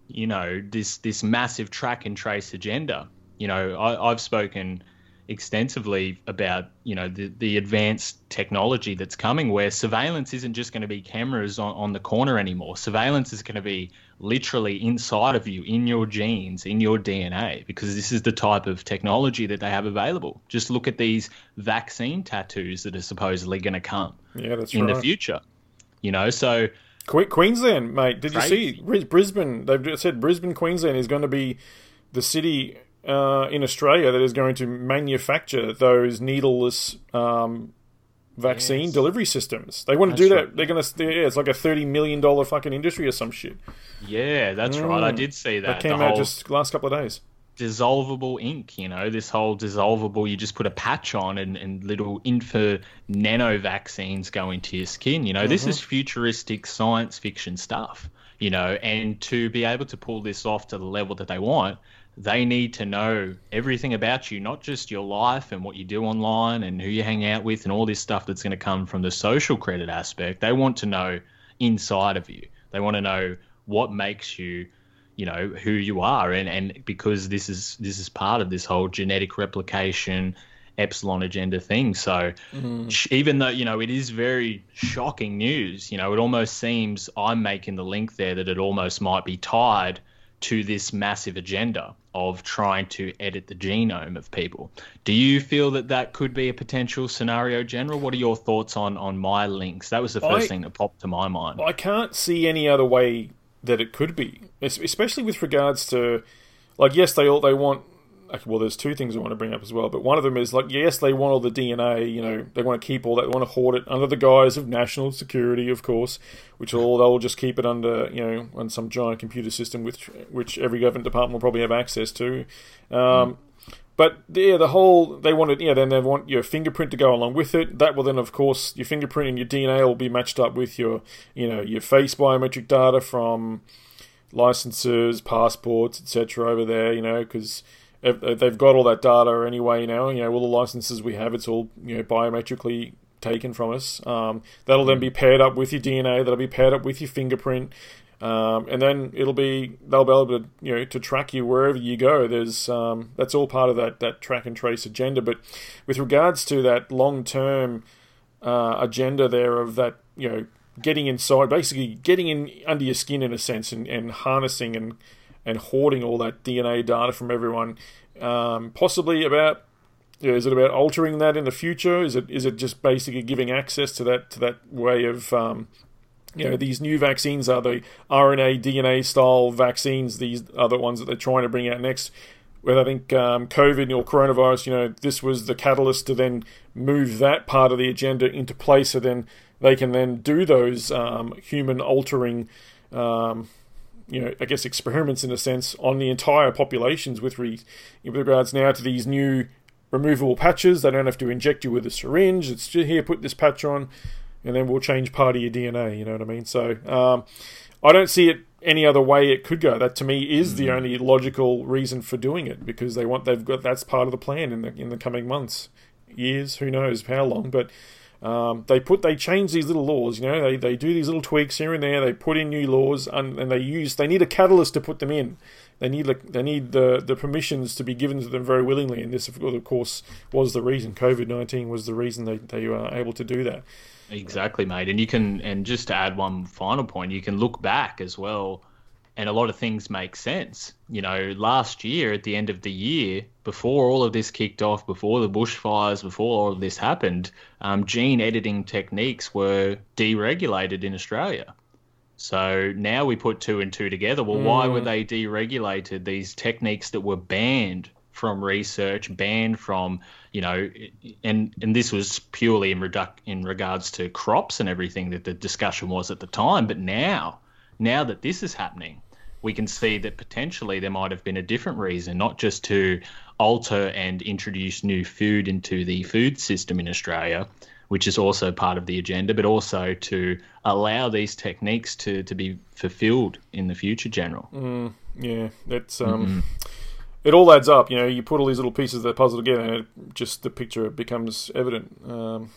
you know, this this massive track and trace agenda, you know, I, I've spoken extensively about you know the, the advanced technology that's coming where surveillance isn't just going to be cameras on, on the corner anymore. Surveillance is going to be literally inside of you in your genes in your dna because this is the type of technology that they have available. Just look at these vaccine tattoos that are supposedly going to come Yeah, that's in right. the future you know? So Queensland, mate. Did you see Brisbane? They've said Brisbane, Queensland is going to be the city uh, in Australia that is going to manufacture those needleless um, vaccine Yes. delivery systems. They want to That's do right. that. They're gonna. Yeah, it's like a thirty million dollar fucking industry or some shit. Yeah, that's right. I did see That that. came the out whole just last couple of days. Dissolvable ink, you know, this whole dissolvable, you just put a patch on and, and little info nano vaccines go into your skin. You know, this is mm-hmm. futuristic science fiction stuff, you know, and to be able to pull this off to the level that they want, they need to know everything about you, not just your life and what you do online and who you hang out with and all this stuff that's going to come from the social credit aspect. They want to know inside of you. They want to know what makes you you know who you are. And and because this is this is part of this whole genetic replication epsilon agenda thing. So mm-hmm. sh- even though you know it is very shocking news you know it almost seems i'm making the link there that it almost might be tied to this massive agenda of trying to edit the genome of people. Do you feel that that could be a potential scenario general? What are your thoughts on on my links? That was the first I- thing that popped to my mind. I can't see any other way that it could be, Es- especially with regards to, like, yes, they all they want. like, Well, there's two things I want to bring up as well, but one of them is like, yes, they want all the DNA. You know, they want to keep all that. They want to hoard it under the guise of national security, of course, which all they'll just keep it under, you know, on some giant computer system, which which every government department will probably have access to. Um, But yeah, the whole they wanted yeah, then they want your fingerprint to go along with it. That will then, of course, your fingerprint and your DNA will be matched up with your you know your face biometric data from licenses, passports, etc. Over there, you know, because they've got all that data anyway. Now, you know, all the licenses we have, it's all you know biometrically taken from us. Um, that'll then be paired up with your DNA. That'll be paired up with your fingerprint. Um, and then it'll be they'll be able to you know to track you wherever you go. There's um, that's all part of that that track and trace agenda. But with regards to that long term uh, agenda there of that you know getting inside, basically getting in under your skin in a sense, and, and harnessing and and hoarding all that DNA data from everyone, um, possibly about. Is it about altering that in the future? Is it is it just basically giving access to that to that way of um, you know these new vaccines are the RNA DNA style vaccines. These are the ones that they're trying to bring out next. Where I think um, COVID or coronavirus, you know, this was the catalyst to then move that part of the agenda into place, so then they can then do those um, human altering, um, you know, I guess experiments in a sense on the entire populations with, re- with regards now to these new removable patches. They don't have to inject you with a syringe. It's just here, put this patch on and then we'll change part of your DNA. You know what I mean? So um, I don't see it any other way it could go. That to me is the only logical reason for doing it because they want they've got that's part of the plan in the in the coming months, years, who knows how long, but. Um, they put they change these little laws, you know. They, they do these little tweaks here and there. They put in new laws, and, and they use they need a catalyst to put them in. They need like they need the, the permissions to be given to them very willingly, and this of course was the reason. COVID nineteen was the reason they they were able to do that. Exactly, mate. And you can, and just to add one final point, you can look back as well, and a lot of things make sense. You know, last year at the end of the year, before all of this kicked off, before the bushfires, before all of this happened, um, gene editing techniques were deregulated in Australia. So now we put two and two together. Well, why were they deregulated? These techniques that were banned from research, banned from, you know, and and this was purely in reduc- in regards to crops and everything that the discussion was at the time. But now, now that this is happening, we can see that potentially there might have been a different reason, not just to alter and introduce new food into the food system in Australia, which is also part of the agenda, but also to allow these techniques to, to be fulfilled in the future, General. Yeah, that's um, it all adds up. You know, you put all these little pieces of the puzzle together, and it just the picture becomes evident. Um,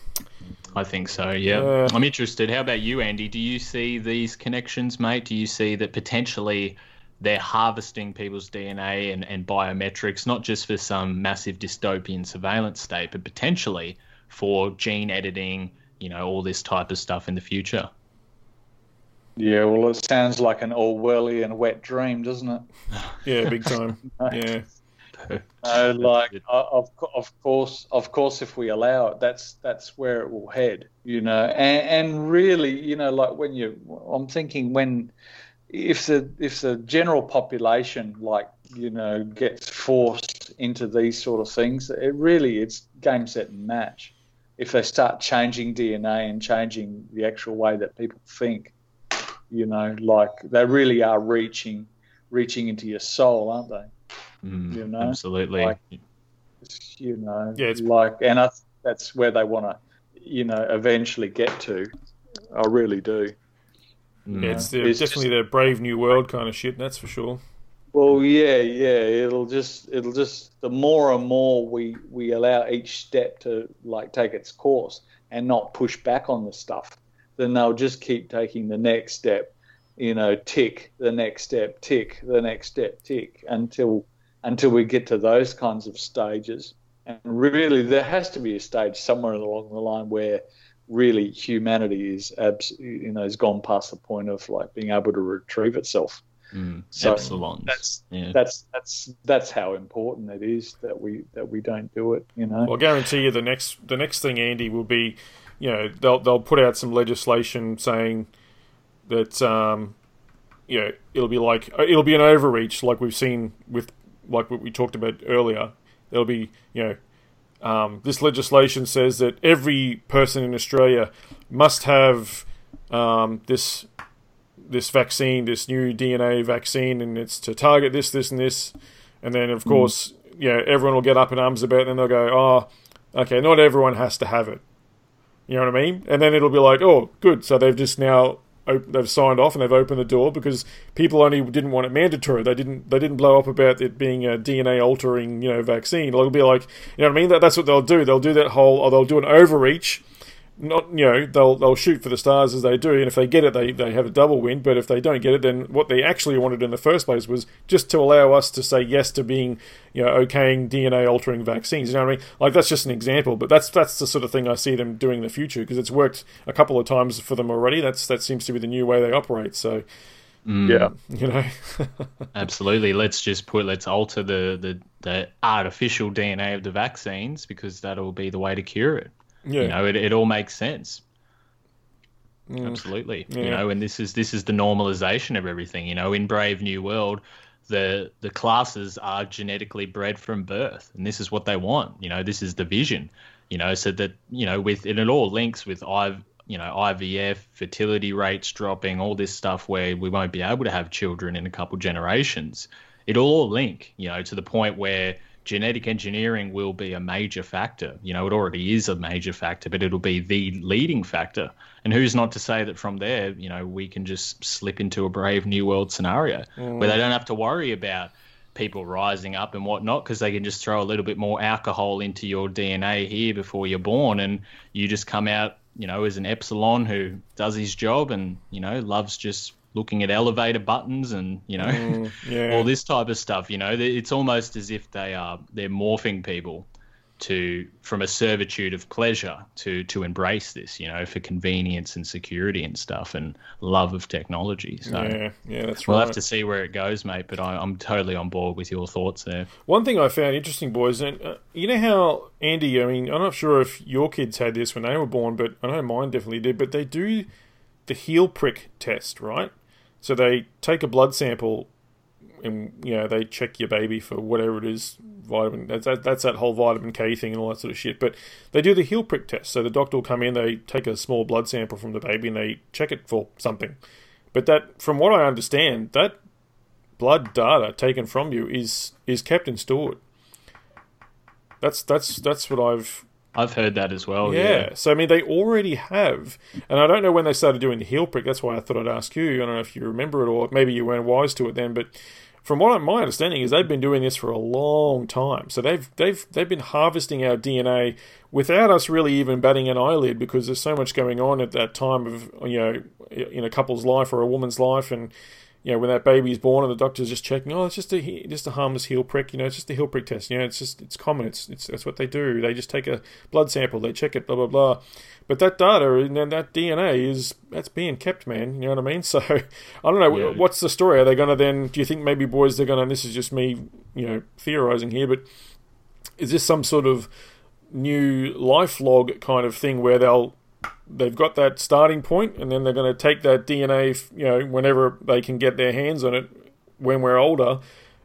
I think so, yeah. Yeah. I'm interested. How about you, Andy? Do you see these connections, mate? Do you see that potentially they're harvesting people's DNA and, and biometrics, not just for some massive dystopian surveillance state, but potentially for gene editing, you know, all this type of stuff in the future? Yeah, well, it sounds like an Orwellian wet dream, doesn't it? yeah, big time. yeah, No, like of of course, of course, if we allow it, that's that's where it will head, you know. And, and really, you know, like when you, I'm thinking when, if the if the general population, like you know, gets forced into these sort of things, it really it's game set and match. if they start changing DNA and changing the actual way that people think, you know, like they really are reaching reaching into your soul, aren't they? Mm, You know, absolutely. like- You know, Yeah, it's- like, and I, that's where they want to, you know, eventually get to. I really do. Mm. Yeah, it's, the, It's definitely the brave new world kind of shit. That's for sure. Well, yeah, yeah. It'll just, it'll just. The more and more we we allow each step to like take its course and not push back on the stuff, then they'll just keep taking the next step. You know, tick the next step, tick the next step, tick until until we get to those kinds of stages. And really, there has to be a stage somewhere along the line where really humanity is abs- you know has gone past the point of like being able to retrieve itself. Mm. So Epsilons. that's- yeah. that's that's that's how important it is that we that we don't do it. You know. Well, I guarantee you the next the next thing, Andy, will be, you know, they'll they'll put out some legislation saying that, um, you know, it'll be like it'll be an overreach, like we've seen with like what we talked about earlier. There'll be, you know, um, this legislation says that every person in Australia must have um, this this vaccine, this new DNA vaccine, and it's to target this, this, and this. And then, of course, you know, everyone will get up in arms about it, and they'll go, oh, okay, not everyone has to have it. You know what I mean? And then it'll be like, oh, good. So they've just now op- they've signed off and they've opened the door because people only didn't want it mandatory. They didn't they didn't blow up about it being a DNA altering you know vaccine. It'll be like you know what I mean. That, that's what they'll do. They'll do that whole or they'll do an overreach. Not you know they'll they'll shoot for the stars as they do, and if they get it, they, they have a double win. But if they don't get it, then what they actually wanted in the first place was just to allow us to say yes to being you know okaying DNA altering vaccines. You know what I mean? Like that's just an example, but that's that's the sort of thing I see them doing in the future because it's worked a couple of times for them already. That's that seems to be the new way they operate. So Mm. Yeah. you know, Absolutely. Let's just put let's alter the, the, the artificial DNA of the vaccines because that'll be the way to cure it. Yeah, You know, it, it all makes sense. Mm. Absolutely. You know, and this is this is the normalization of everything. You know, in Brave New World, the the classes are genetically bred from birth, and this is what they want. You know, this is the vision. You know, so that you know, with and it all links with I, you know, IVF, fertility rates dropping, all this stuff where we won't be able to have children in a couple generations. It'll all link, you know, to the point where genetic engineering will be a major factor. You know, it already is a major factor, but it'll be the leading factor. And who's not to say that from there, you know, we can just slip into a brave new world scenario mm. where they don't have to worry about people rising up and whatnot because they can just throw a little bit more alcohol into your DNA here before you're born and you just come out, you know, as an epsilon who does his job and, you know, loves just looking at elevator buttons and, you know, Mm, yeah. all this type of stuff. You know, it's almost as if they are they're morphing people to from a servitude of pleasure to to embrace this. You know, for convenience and security and stuff and love of technology. So. yeah, yeah, that's We'll right. have to see where it goes, mate. But I, I'm totally on board with your thoughts there. One thing I found interesting, boys, and uh, you know how Andy. I mean, I'm not sure if your kids had this when they were born, but I know mine definitely did. But they do the heel prick test, right? So they take a blood sample, and you know they check your baby for whatever it is, vitamin. That's that, that's that whole vitamin K thing and all that sort of shit. But they do the heel prick test. So the doctor will come in, they take a small blood sample from the baby, and they check it for something. But that, from what I understand, that blood data taken from you is is kept and stored. That's that's that's what I've I've heard that as well. yeah. Yeah. So I mean, they already have, and I don't know when they started doing the heel prick. That's why I thought I'd ask you. I don't know if you remember it or maybe you weren't wise to it then, but from what I- my understanding is they've been doing this for a long time. So they've they've they've been harvesting our DNA without us really even batting an eyelid because there's so much going on at that time of you know in a couple's life or a woman's life and. You know, when that baby's born and the doctor's just checking, oh, it's just a just a harmless heel prick. You know, it's just a heel prick test. You know, it's just it's common. It's it's that's what they do. They just take a blood sample, they check it, blah blah blah. But that data and that DNA is that's being kept, man. You know what I mean? So I don't know. Yeah. What's the story? Are they going to then? Do you think maybe boys they're going to? This is just me, you know, theorizing here, but is this some sort of new life log kind of thing where they'll they've got that starting point and then they're going to take that DNA, you know, whenever they can get their hands on it when we're older,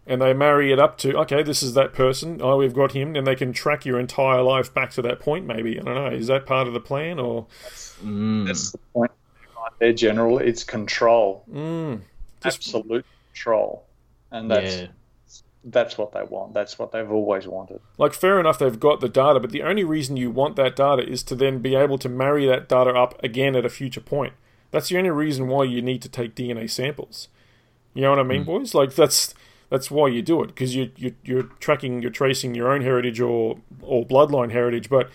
and they marry it up to okay, this is that person. Oh, we've got him, and they can track your entire life back to that point. Maybe I don't know. Is that part of the plan or? That's the point. Right there, General. It's control. Mm, Absolute control. And that's Yeah. That's what they want. That's what they've always wanted. like fair enough, they've got the data, but the only reason you want that data is to then be able to marry that data up again at a future point. That's the only reason why you need to take DNA samples. You know what I mean, hmm. boys? Like that's that's why you do it because you you you're tracking, you're tracing your own heritage or or bloodline heritage. But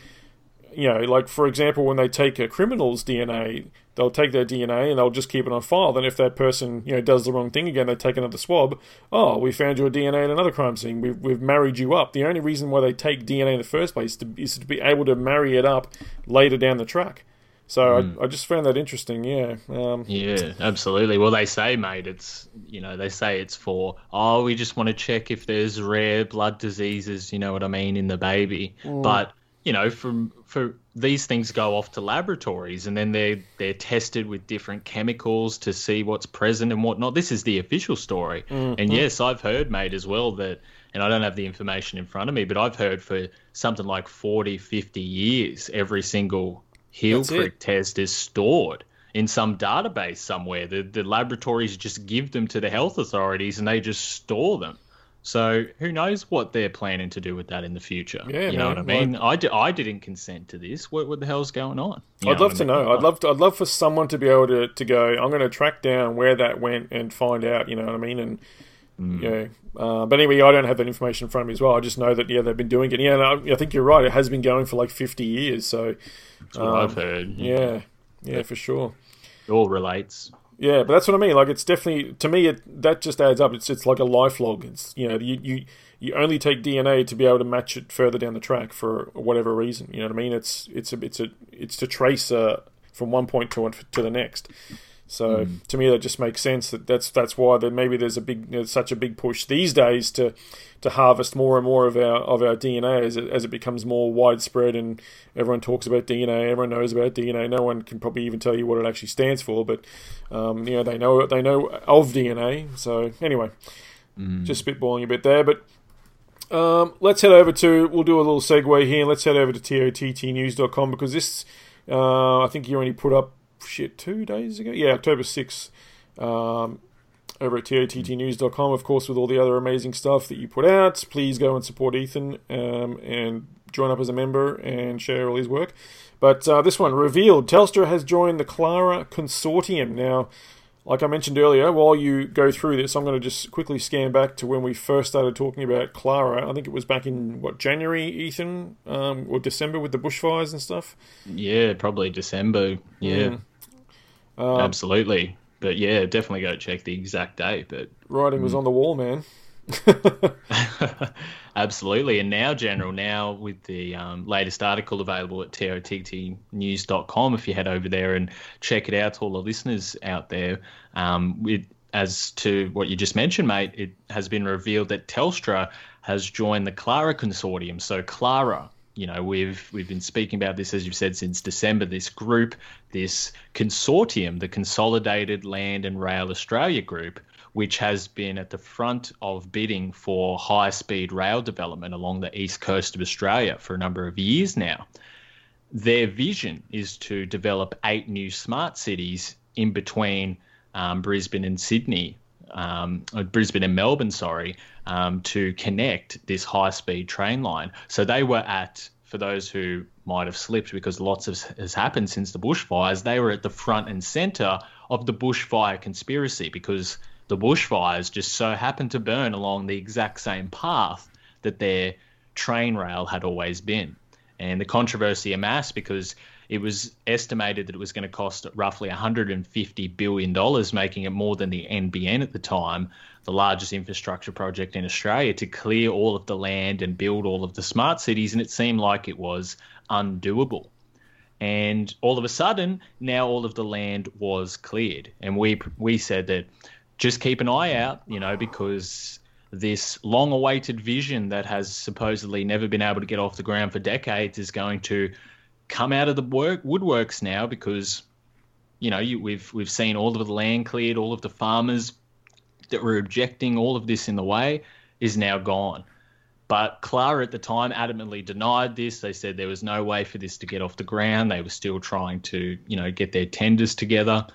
you know, like for example, when they take a criminal's DNA, they'll take their DNA and they'll just keep it on file. Then if that person you know does the wrong thing again, they take another swab. Oh, we found your DNA in another crime scene. We've we've married you up. The only reason why they take DNA in the first place is to, is to be able to marry it up later down the track. So I, I just found that interesting. Yeah. Um, Yeah, absolutely. Well, they say, mate, it's you know they say it's for oh we just want to check if there's rare blood diseases, you know what I mean, in the baby. But you know, from for these things go off to laboratories and then they're they're tested with different chemicals to see what's present and whatnot. This is the official story. Mm-hmm. And yes, I've heard, mate, as well that and I don't have the information in front of me, but I've heard for something like 40, 50 years, every single heel prick test is stored in some database somewhere. The the laboratories just give them to the health authorities and they just store them. So who knows what they're planning to do with that in the future? Yeah, you know what I man, mean. I, di- I didn't consent to this. What what the hell's going on? You I'd love to I mean? know. I'd love to. I'd love for someone to be able to, to go. I'm going to track down where that went and find out. You know what I mean? And yeah. Uh, but anyway, I don't have that information in front of me as well. I just know that yeah, they've been doing it. Yeah, and I, I think you're right. It has been going for like 50 years. So That's what I've heard. um, yeah, yeah, for sure. It all relates. Yeah, but that's what I mean. Like, it's definitely to me it that just adds up. It's it's like a life log. It's you know you you you only take DNA to be able to match it further down the track for whatever reason. You know what I mean? It's it's a it's a it's to trace uh, from one point to to the next. So to me, that just makes sense. That that's that's why that maybe there's a big there's such a big push these days to to harvest more and more of our of our DNA as it, as it becomes more widespread and everyone talks about DNA. Everyone knows about DNA. No one can probably even tell you what it actually stands for, but um, you know they know they know of DNA. So anyway, just spitballing a bit there, but. Um, let's head over to. We'll do a little segue here. Let's head over to tottnews.com because this, uh, I think you only put up shit two days ago. Yeah, October sixth. Um, over at tottnews.com, of course, with all the other amazing stuff that you put out. Please go and support Ethan um, and join up as a member and share all his work. But uh, this one revealed Telstra has joined the Clara Consortium. Now, like I mentioned earlier, while you go through this, I'm going to just quickly scan back to when we first started talking about Clara. I think it was back in, what, January, Ethan? Um, or December with the bushfires and stuff? Yeah, probably December. Yeah, Um, absolutely. But yeah, definitely go check the exact date. But Writing was on the wall, man. Absolutely. And now, General, now with the um, latest article available at tottnews.com, if you head over there and check it out to all the listeners out there, um, with, as to what you just mentioned, mate, it has been revealed that Telstra has joined the Clara Consortium. So, Clara, you know, we've we've been speaking about this, as you've said, since December. This group, this consortium, the Consolidated Land and Rail Australia Group, which has been at the front of bidding for high speed rail development along the east coast of Australia for a number of years now. Their vision is to develop eight new smart cities in between um, Brisbane and Sydney, um, Brisbane and Melbourne, sorry, um, to connect this high speed train line. So they were at, for those who might have slipped because lots of, has happened since the bushfires, they were at the front and centre of the bushfire conspiracy because the bushfires just so happened to burn along the exact same path that their train rail had always been. And the controversy amassed because it was estimated that it was going to cost roughly $150 billion, making it more than the NBN at the time, the largest infrastructure project in Australia, to clear all of the land and build all of the smart cities. And it seemed like it was undoable. And all of a sudden, now all of the land was cleared. And we, we said that just keep an eye out, you know, because this long awaited vision that has supposedly never been able to get off the ground for decades is going to come out of the work woodworks now because you know you, we've we've seen all of the land cleared all of the farmers that were objecting all of this in the way is now gone. But Clara at the time adamantly denied this. They said there was no way for this to get off the ground. They were still trying to, you know, get their tenders together.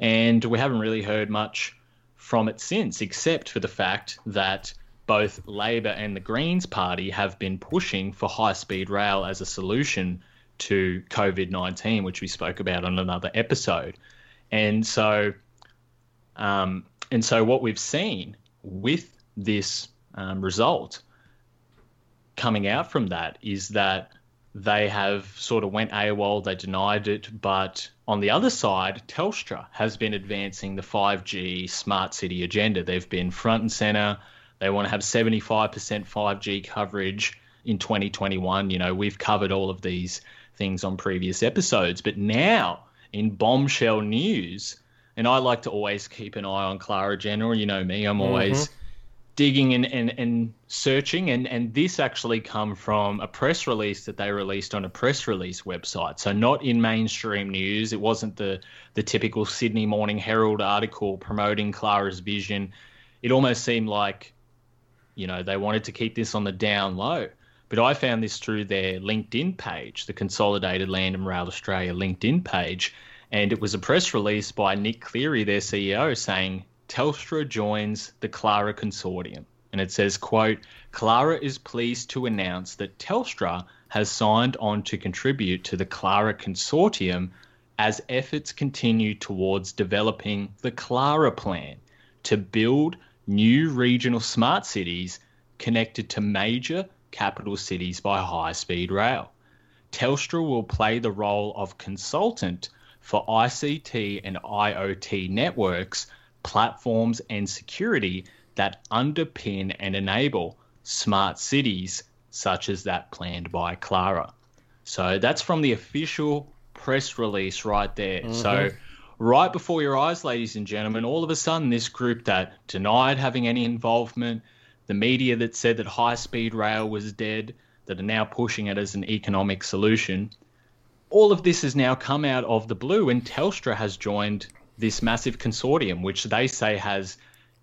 And we haven't really heard much from it since, except for the fact that both Labor and the Greens Party have been pushing for high speed rail as a solution to COVID 19, which we spoke about on another episode. And so, um, and so what we've seen with this um, result coming out from that is that they have sort of went AWOL, they denied it, but on the other side, Telstra has been advancing the 5G smart city agenda. They've been front and center. They want to have 75% 5G coverage in 2021. You know, we've covered all of these things on previous episodes, but now in bombshell news, and I like to always keep an eye on Clara General. You know me, I'm always mm-hmm. digging and, and, and searching and, and this actually come from a press release that they released on a press release website. So not in mainstream news it wasn't the the typical sydney morning herald article promoting clara's vision. It almost seemed like you know they wanted to keep this on the down low but i found this through their linkedin page the consolidated land and rail australia linkedin page and it was a press release by nick cleary their ceo saying Telstra joins the Clara Consortium. And it says, quote, Clara is pleased to announce that Telstra has signed on to contribute to the Clara Consortium as efforts continue towards developing the Clara Plan to build new regional smart cities connected to major capital cities by high speed rail. Telstra will play the role of consultant for ICT and IoT networks platforms, and security that underpin and enable smart cities such as that planned by Clara. So that's from the official press release right there. Mm-hmm. So right before your eyes, ladies and gentlemen, all of a sudden this group that denied having any involvement, the media that said that high speed rail was dead, that are now pushing it as an economic solution, all of this has now come out of the blue and Telstra has joined this massive consortium, which they say has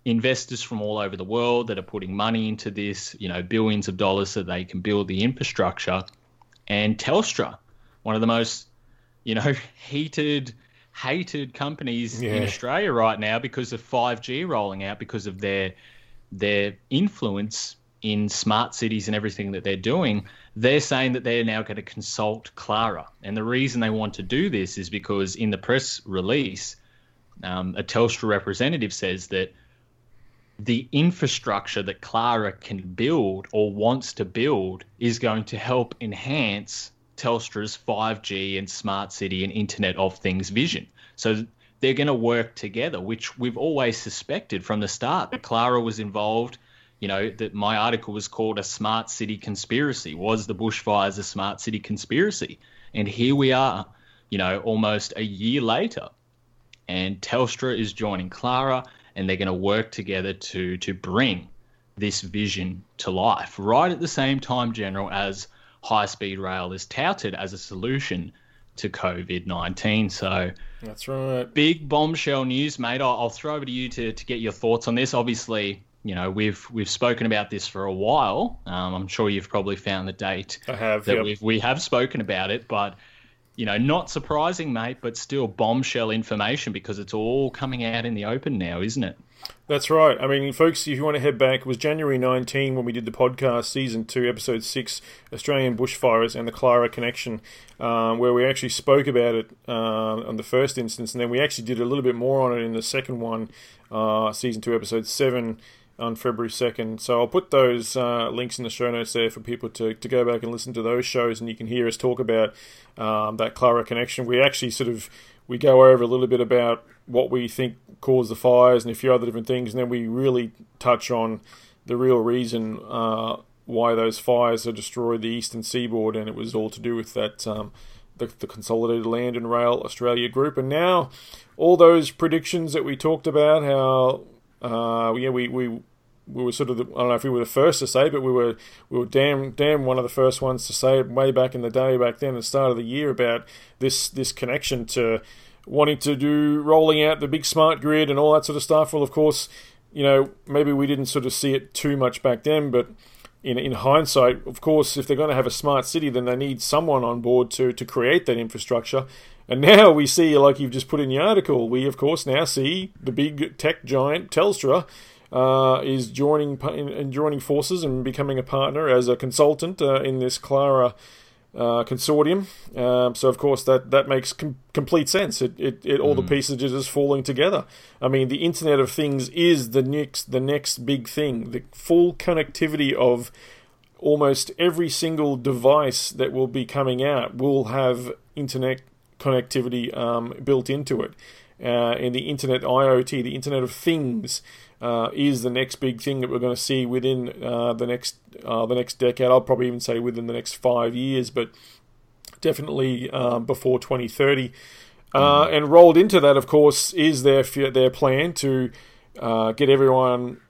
investors from all over the world that are putting money into this, you know, billions of dollars so they can build the infrastructure. And Telstra, one of the most, you know, heated, hated companies yeah. in Australia right now because of 5G rolling out, because of their their influence in smart cities and everything that they're doing, they're saying that they're now going to consult Clara. And the reason they want to do this is because in the press release, um, a Telstra representative says that the infrastructure that Clara can build or wants to build is going to help enhance Telstra's 5G and smart city and Internet of Things vision. So they're going to work together, which we've always suspected from the start that Clara was involved. You know, that my article was called a smart city conspiracy. Was the bushfires a smart city conspiracy? And here we are, you know, almost a year later and Telstra is joining Clara, and they're going to work together to to bring this vision to life. Right at the same time, General, as high speed rail is touted as a solution to COVID nineteen. So that's right. Big bombshell news, mate. I'll, I'll throw over to you to, to get your thoughts on this. Obviously, you know we've we've spoken about this for a while. Um, I'm sure you've probably found the date. I have. That yep. we've, we have spoken about it, but you know, not surprising, mate, but still bombshell information because it's all coming out in the open now, isn't it? That's right. I mean, folks, if you want to head back, it was January 19 when we did the podcast, season two, episode six, Australian bushfires and the Clara connection, um, where we actually spoke about it uh, on the first instance, and then we actually did a little bit more on it in the second one, uh, season two, episode seven on February 2nd. So I'll put those uh, links in the show notes there for people to, to go back and listen to those shows, and you can hear us talk about um, that Clara connection. We actually sort of we go over a little bit about what we think caused the fires and a few other different things, and then we really touch on the real reason uh, why those fires have destroyed the eastern seaboard, and it was all to do with that. Um, the, the Consolidated Land and Rail Australia Group, and now all those predictions that we talked about, how uh, yeah, we, we we were sort of the, I don't know if we were the first to say, but we were we were damn damn one of the first ones to say it way back in the day, back then, at the start of the year, about this this connection to wanting to do rolling out the big smart grid and all that sort of stuff. Well, of course, you know, maybe we didn't sort of see it too much back then, but in, in hindsight, of course, if they're going to have a smart city, then they need someone on board to, to create that infrastructure. And now we see, like you've just put in the article, we of course now see the big tech giant Telstra uh, is joining in, joining forces and becoming a partner as a consultant uh, in this Clara uh, consortium. Um, so of course that that makes com- complete sense. It, it, it all mm. the pieces are just falling together. I mean, the Internet of Things is the next the next big thing. The full connectivity of almost every single device that will be coming out will have internet connectivity um, built into it. Uh, and the Internet IoT, the Internet of Things, uh, is the next big thing that we're going to see within uh, the next uh, the next decade. I'll probably even say within the next five years, but definitely um, before 2030. Uh, mm. and rolled into that, of course, is their their plan to uh, get everyone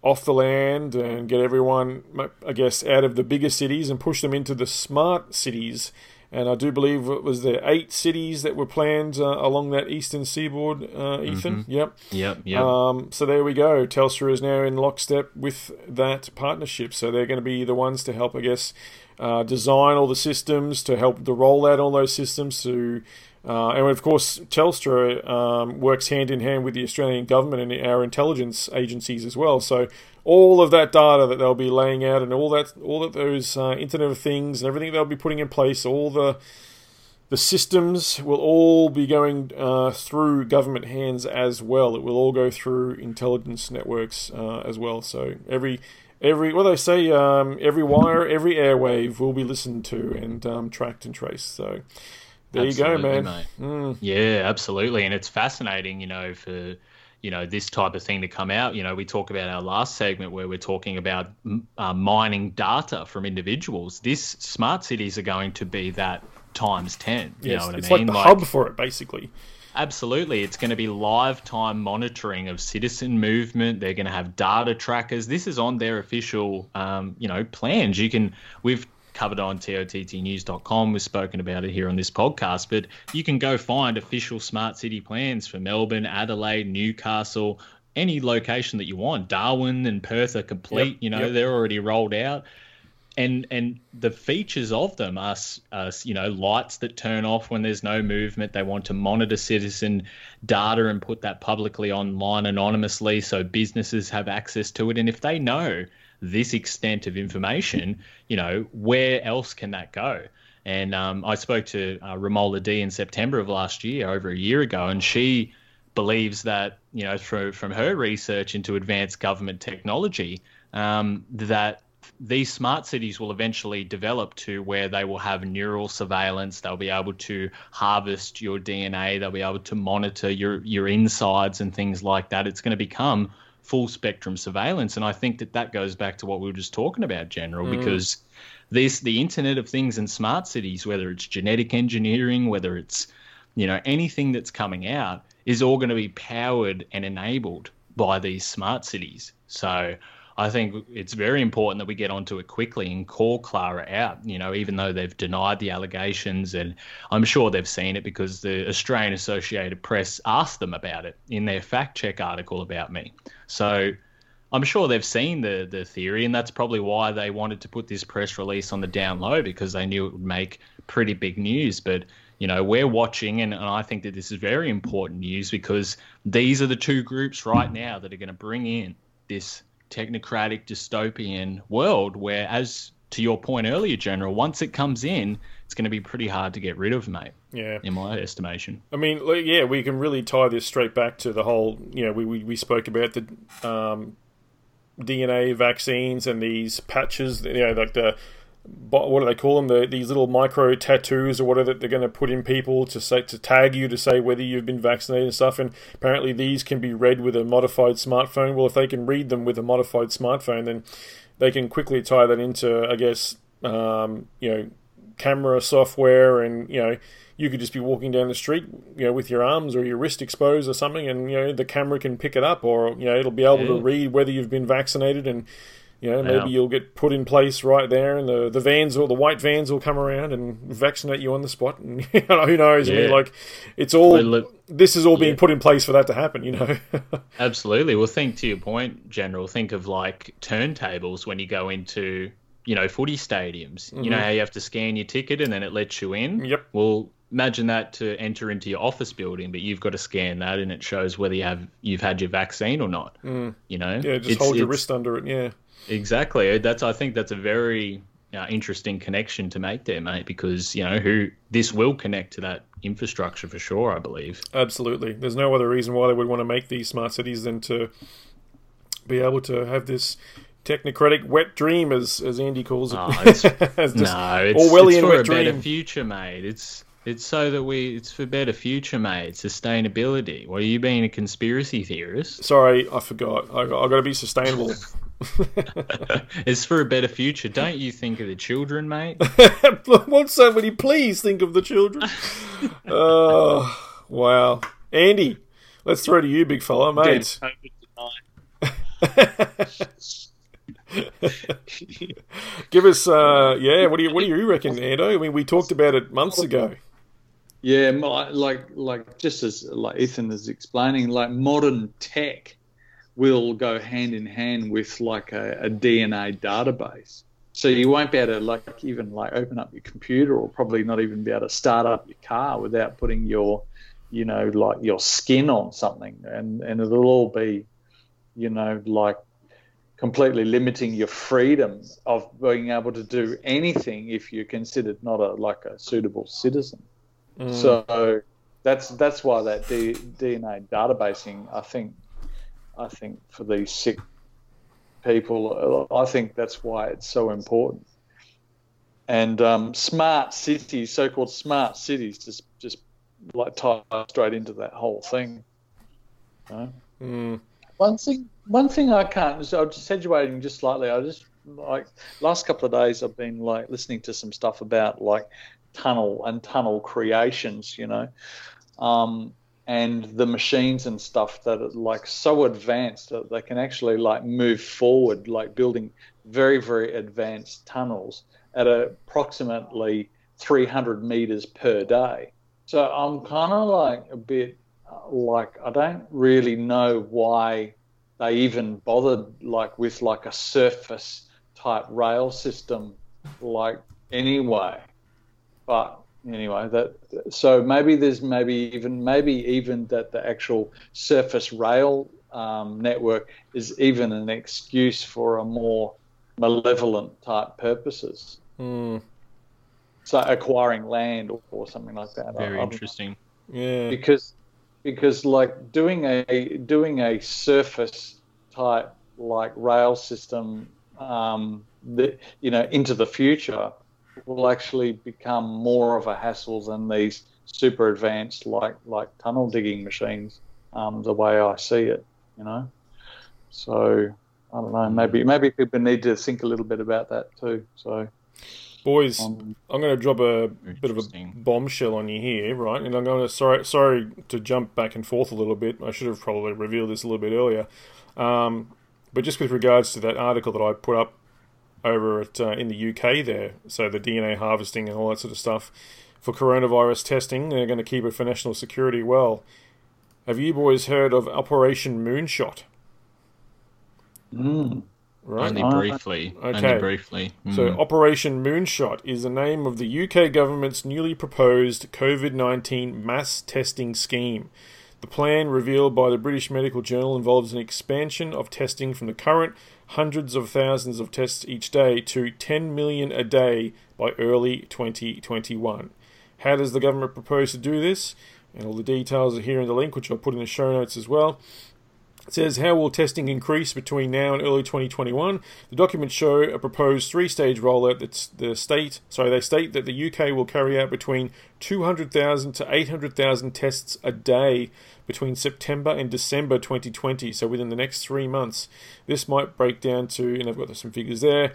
off the land and get everyone, I guess, out of the bigger cities and push them into the smart cities and I do believe it was the eight cities that were planned uh, along that eastern seaboard. Uh, Ethan, mm-hmm. yep, yep, yep. Um, so there we go. Telstra is now in lockstep with that partnership. So they're going to be the ones to help, I guess, uh, design all the systems, to help the rollout all those systems, to uh, and of course, Telstra um, works hand in hand with the Australian government and our intelligence agencies as well. So all of that data that they'll be laying out and all that, all of those uh, Internet of Things and everything they'll be putting in place, all the the systems will all be going uh, through government hands as well. It will all go through intelligence networks uh, as well. So every every what they say, um, every wire, every airwave will be listened to and um, tracked and traced. So there absolutely, you go, man. Mm. Yeah, absolutely, and it's fascinating, you know, for you know this type of thing to come out. You know, we talk about our last segment where we're talking about uh, mining data from individuals. This smart cities are going to be that times ten. You yes, know what it's I mean? like the like, hub for it, basically. Absolutely. It's going to be live time monitoring of citizen movement. They're going to have data trackers. This is on their official, um, you know, plans. You can, we've covered on tottnews.com. We've spoken about it here on this podcast, but you can go find official smart city plans for Melbourne, Adelaide, Newcastle, any location that you want. Darwin and Perth are complete. Yep, you know, yep. they're already rolled out. And and the features of them are, are, you know, lights that turn off when there's no movement. They want to monitor citizen data and put that publicly online anonymously so businesses have access to it. And if they know this extent of information, you know, where else can that go? And um, I spoke to uh, Romola D in September of last year, over a year ago, and she believes that, you know, through, from her research into advanced government technology, um, that these smart cities will eventually develop to where they will have neural surveillance. They'll be able to harvest your DNA. They'll be able to monitor your your insides and things like that. It's going to become full spectrum surveillance. And I think that that goes back to what we were just talking about, General, mm. because this the Internet of Things and smart cities, whether it's genetic engineering, whether it's you know anything that's coming out, is all going to be powered and enabled by these smart cities. So I think it's very important that we get onto it quickly and call Clara out. You know, even though they've denied the allegations, and I'm sure they've seen it because the Australian Associated Press asked them about it in their fact check article about me. So I'm sure they've seen the the theory, and that's probably why they wanted to put this press release on the down low because they knew it would make pretty big news. But you know, we're watching, and, and I think that this is very important news because these are the two groups right now that are going to bring in this technocratic dystopian world where, as to your point earlier, General, once it comes in, it's going to be pretty hard to get rid of, mate. Yeah, in my estimation. I mean, yeah, we can really tie this straight back to the whole. You know, we we, we spoke about the um, DNA vaccines and these patches. You know, like the what do they call them? The, these little micro tattoos or whatever that they're going to put in people to say to tag you to say whether you've been vaccinated and stuff. And apparently these can be read with a modified smartphone. Well, if they can read them with a modified smartphone, then they can quickly tie that into, I guess, um, you know, camera software, and you know, you could just be walking down the street, you know, with your arms or your wrist exposed or something, and you know, the camera can pick it up, or you know, it'll be able yeah. to read whether you've been vaccinated and you know, maybe yeah. you'll get put in place right there, and the, the vans or the white vans will come around and vaccinate you on the spot. And you know, who knows? Yeah. I mean, like it's all this is all being Yeah. put in place for that to happen. You know. Absolutely. Well, think to your point, General. Think of like turntables when you go into, you know, footy stadiums. You know how you have to scan your ticket and then it lets you in. Mm-hmm. Yep. Well, imagine that to enter into your office building, but you've got to scan that and it shows whether you have you've had your vaccine or not. You know. Mm. yeah, just It's- hold your wrist under it. Yeah. Exactly. That's I think that's a very uh, interesting connection to make there, mate. Because you know who this will connect to that infrastructure for sure. I believe. Absolutely. There's no other reason why they would want to make these smart cities than to be able to have this technocratic wet dream, as as Andy calls it. Oh, it's- no, it's, Orwellian it's for wet a better dream. future, mate. It's it's so that we it's for better future, mate. Sustainability. What are you being a conspiracy theorist? Sorry, I forgot. I, I got to be sustainable. It's for a better future. Don't you think of the children, mate? Won't somebody please think of the children? oh, wow. Andy, let's throw to you, big fella, mate. Give us, uh, yeah. What do you, what do you reckon, Ando? I mean, we talked about it months ago. Yeah, like like just as like Ethan is explaining, like modern tech will go hand in hand with like a, a DNA database. So you won't be able to like even like open up your computer or probably not even be able to start up your car without putting your you know like your skin on something and and it'll all be you know like completely limiting your freedom of being able to do anything if you're considered not a like a suitable citizen. Mm. So that's that's why that D, DNA databasing, I think, I think for these sick people, I think that's why it's so important. And um, smart cities, so-called smart cities, just just like tie straight into that whole thing. you know? Mm. One thing, one thing I can't. So I'm just exaggerating just slightly. I just like last couple of days I've been like listening to some stuff about like tunnel and tunnel creations, you know, um, and the machines and stuff that are like so advanced that they can actually like move forward, like building very very advanced tunnels at approximately 300 meters per day. So I'm kind of like a bit uh, like I don't really know why they even bothered like with like a surface type rail system like anyway but anyway that so maybe there's maybe even maybe even that the actual surface rail um, network is even an excuse for a more malevolent type purposes Mm. so acquiring land or, or something like that Very I interesting. Yeah. because because like doing a doing a surface type like rail system um, that you know into the future will actually become more of a hassle than these super advanced like like tunnel digging machines um, the way I see it you know so I don't know maybe maybe people need to think a little bit about that too so Boys, um, I'm going to drop a bit of a bombshell on you here, right? And I'm going to sorry sorry to jump back and forth a little bit. I should have probably revealed this a little bit earlier. Um, but just with regards to that article that I put up over at uh, in the UK there, so the DNA harvesting and all that sort of stuff for coronavirus testing, they're going to keep it for national security. Well, have you boys heard of Operation Moonshot? mm, Right. Only Uh, briefly. okay. Only briefly. So, Mm. Operation Moonshot is the name of the UK government's newly proposed COVID 19 mass testing scheme. The plan, revealed by the British Medical Journal, involves an expansion of testing from the current hundreds of thousands of tests each day to 10 million a day by early 2021. How does the government propose to do this? And all the details are here in the link, which I'll put in the show notes as well. It says, How will testing increase between now and early 2021? The documents show a proposed three stage rollout that's the state, sorry, they state that the UK will carry out between 200,000 to 800,000 tests a day between September and December 2020, so within the next three months. This might break down to, and I've got some figures there,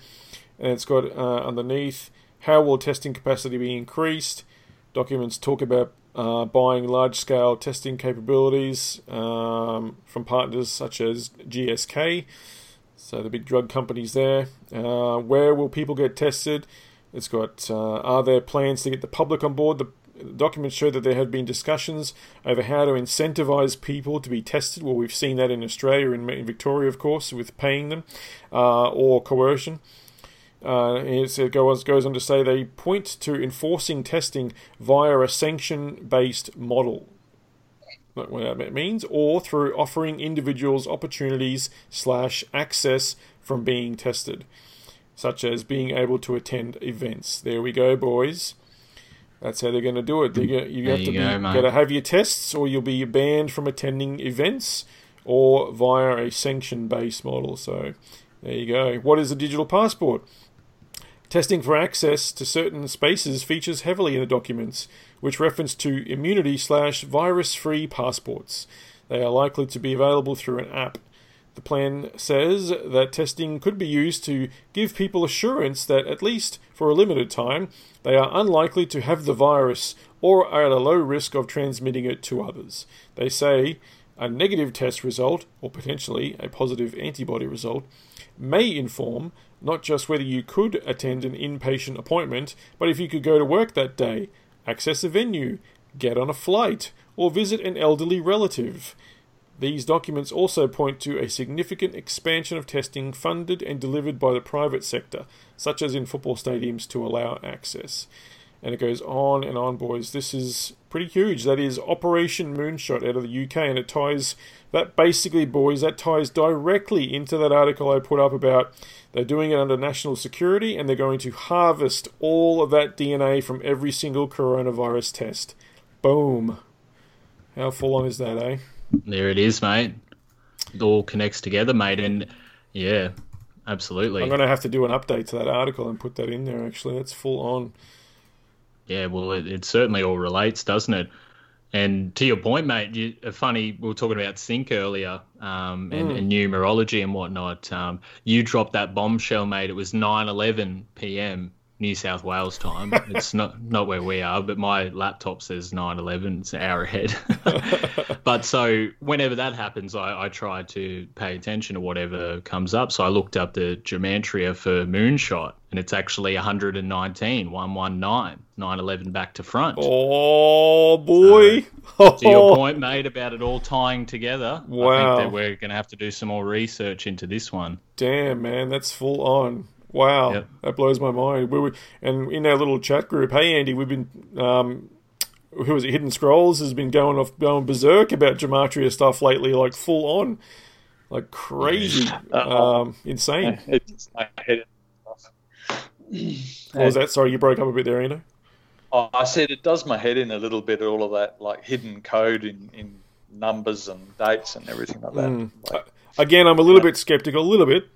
and it's got uh, underneath, how will testing capacity be increased? Documents talk about uh, buying large scale testing capabilities um, from partners such as GSK, so the big drug companies there. Uh, where will people get tested? It's got uh, are there plans to get the public on board? The documents show that there have been discussions over how to incentivize people to be tested. Well, we've seen that in Australia in Victoria, of course, with paying them uh, or coercion. Uh, it goes, goes on to say they point to enforcing testing via a sanction based model. Not What that means, or through offering individuals opportunities slash access from being tested, such as being able to attend events. There we go, boys. That's how they're going to do it. Gonna, you There have you be, go, got to have your tests, or you'll be banned from attending events, or via a sanction-based model. So, there you go. What is a digital passport? Testing for access to certain spaces features heavily in the documents, which reference to immunity slash virus-free passports. They are likely to be available through an app. The plan says that testing could be used to give people assurance that, at least for a limited time, they are unlikely to have the virus or are at a low risk of transmitting it to others. They say a negative test result, or potentially a positive antibody result, may inform not just whether you could attend an inpatient appointment, but if you could go to work that day, access a venue, get on a flight, or visit an elderly relative. These documents also point to a significant expansion of testing funded and delivered by the private sector, such as in football stadiums, to allow access. And it goes on and on, boys. This is pretty huge. That is Operation Moonshot out of the UK, and it ties that basically, boys, that ties directly into that article I put up about they're doing it under national security and they're going to harvest all of that DNA from every single coronavirus test. Boom. How full on is that, eh? There it is, mate. It all connects together, mate. And yeah, absolutely. I'm going to have to do an update to that article and put that in there, actually. That's full on. Yeah, well, it, it certainly all relates, doesn't it? And to your point, mate, you, uh, funny, we were talking about sync earlier um, and, and numerology and whatnot. Um, you dropped that bombshell, mate. It was 9 11 p.m. New South Wales time. It's not, not where we are, but my laptop says 9 11. It's an hour ahead. but so whenever that happens, I, I try to pay attention to whatever comes up. So I looked up the gematria for Moonshot, and it's actually 119, 119, 9 11 back to front. Oh, boy. To your point, made about it all tying together, I Wow. think that we're going to have to do some more research into this one. Damn, man, that's full on. Wow, Yep. that blows my mind. We were, and in our little chat group, hey Andy, we've been, um, who was it? Hidden Scrolls has been going off, going berserk about gematria stuff lately, like full on, like crazy, um, insane. It's my head. What was that? Sorry, you broke up a bit there, Andy. Oh, I said it does my head in a little bit. All of that like hidden code in, in numbers and dates and everything like that. Mm. Like, Again, I'm a little bit skeptical, a little bit,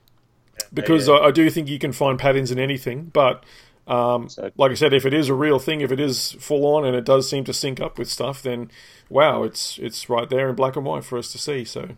because yeah. I, I do think you can find patterns in anything. But um, So- like I said, if it is a real thing, if it is full on, and it does seem to sync up with stuff, then wow, it's it's right there in black and white for us to see. So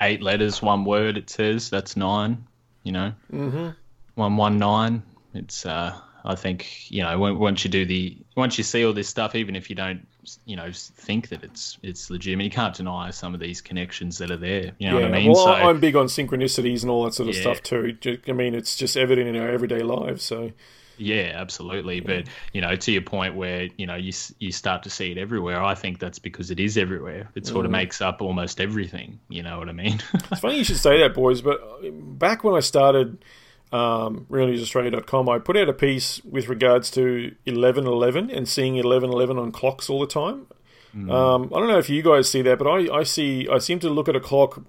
Eight letters, one word, it says. That's nine, you know? Mm-hmm. 119. It's, uh, I think, you know, when, once you do the, once you see all this stuff, even if you don't, you know, think that it's it's legitimate, you can't deny some of these connections that are there. You know yeah, what I mean? well, so, I'm big on synchronicities and all that sort of Yeah. stuff too. I mean, it's just evident in our everyday lives. So Yeah, absolutely. But you know, to your point, where you know you you start to see it everywhere, I think that's because it is everywhere. It Mm. sort of makes up almost everything. You know what I mean? It's funny you should say that, boys, but back when I started um, realnewsaustralia.com, I put out a piece with regards to 1111 and seeing 1111 on clocks all the time. Um, I don't know if you guys see that, but I, I see I seem to look at a clock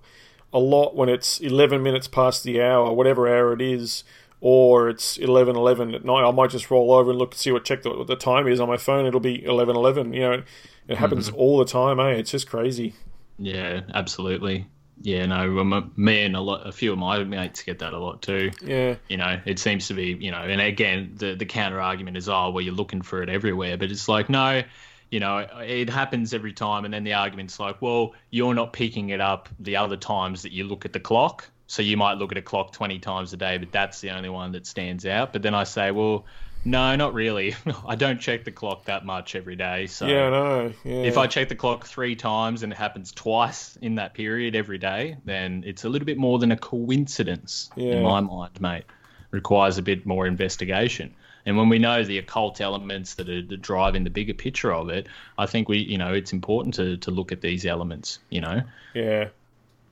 a lot when it's 11 minutes past the hour, whatever hour it is, or it's 11:11 at night. I might just roll over and look and see what check the, what the time is on my phone. It'll be 11:11. You know, it happens all the time. Eh? It's just crazy. yeah, absolutely. Yeah, no, um, me and a lot, a few of my mates get that a lot too. Yeah. You know, it seems to be, you know, and again, the the counter argument is, oh, well, you're looking for it everywhere, but it's like, no, you know, it happens every time, and then the argument's like, well, you're not picking it up the other times that you look at the clock. So you might look at a clock 20 times a day, but that's the only one that stands out. But then I say, well, no, not really. I don't check the clock that much every day. So Yeah, I know. Yeah. if I check the clock three times and it happens twice in that period every day, then it's a little bit more than a coincidence Yeah. in my mind, mate. Requires a bit more investigation. And when we know the occult elements that are driving the bigger picture of it, I think we, you know, it's important to, to look at these elements, you know? Yeah.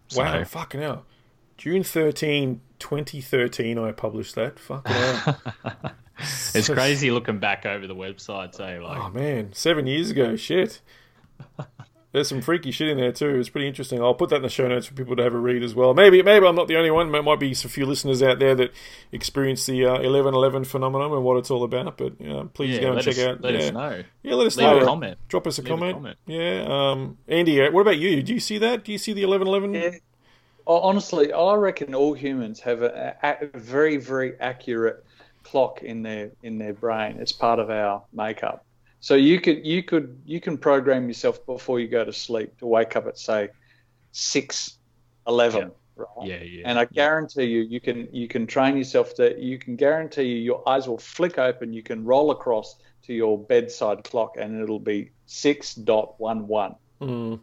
So- Wow, fucking hell. June 13, 2013, I published that. Fucking hell. It's crazy looking back over the websites, eh? Like, Oh, man. Seven years ago. Shit. There's some freaky shit in there too. It's pretty interesting. I'll put that in the show notes for people to have a read as well. Maybe, maybe I'm not the only one. There might be a few listeners out there that experience the uh, 1111 phenomenon and what it's all about. But uh, please yeah, go and check us, out. let yeah. us know. Yeah, let us Leave know. a comment. Drop us a Leave a comment. comment. Yeah. Um, Andy, uh, what about you? Do you see that? Do you see the 1111? Yeah. Honestly, I reckon all humans have a, a, a very, very accurate clock in their in their brain. It's part of our makeup. So you could you could you can program yourself before you go to sleep to wake up at say six eleven, right? Yeah, yeah. And I guarantee you, you can you can train yourself that you can guarantee you your eyes will flick open. You can roll across to your bedside clock, and it'll be six dot one one Mm.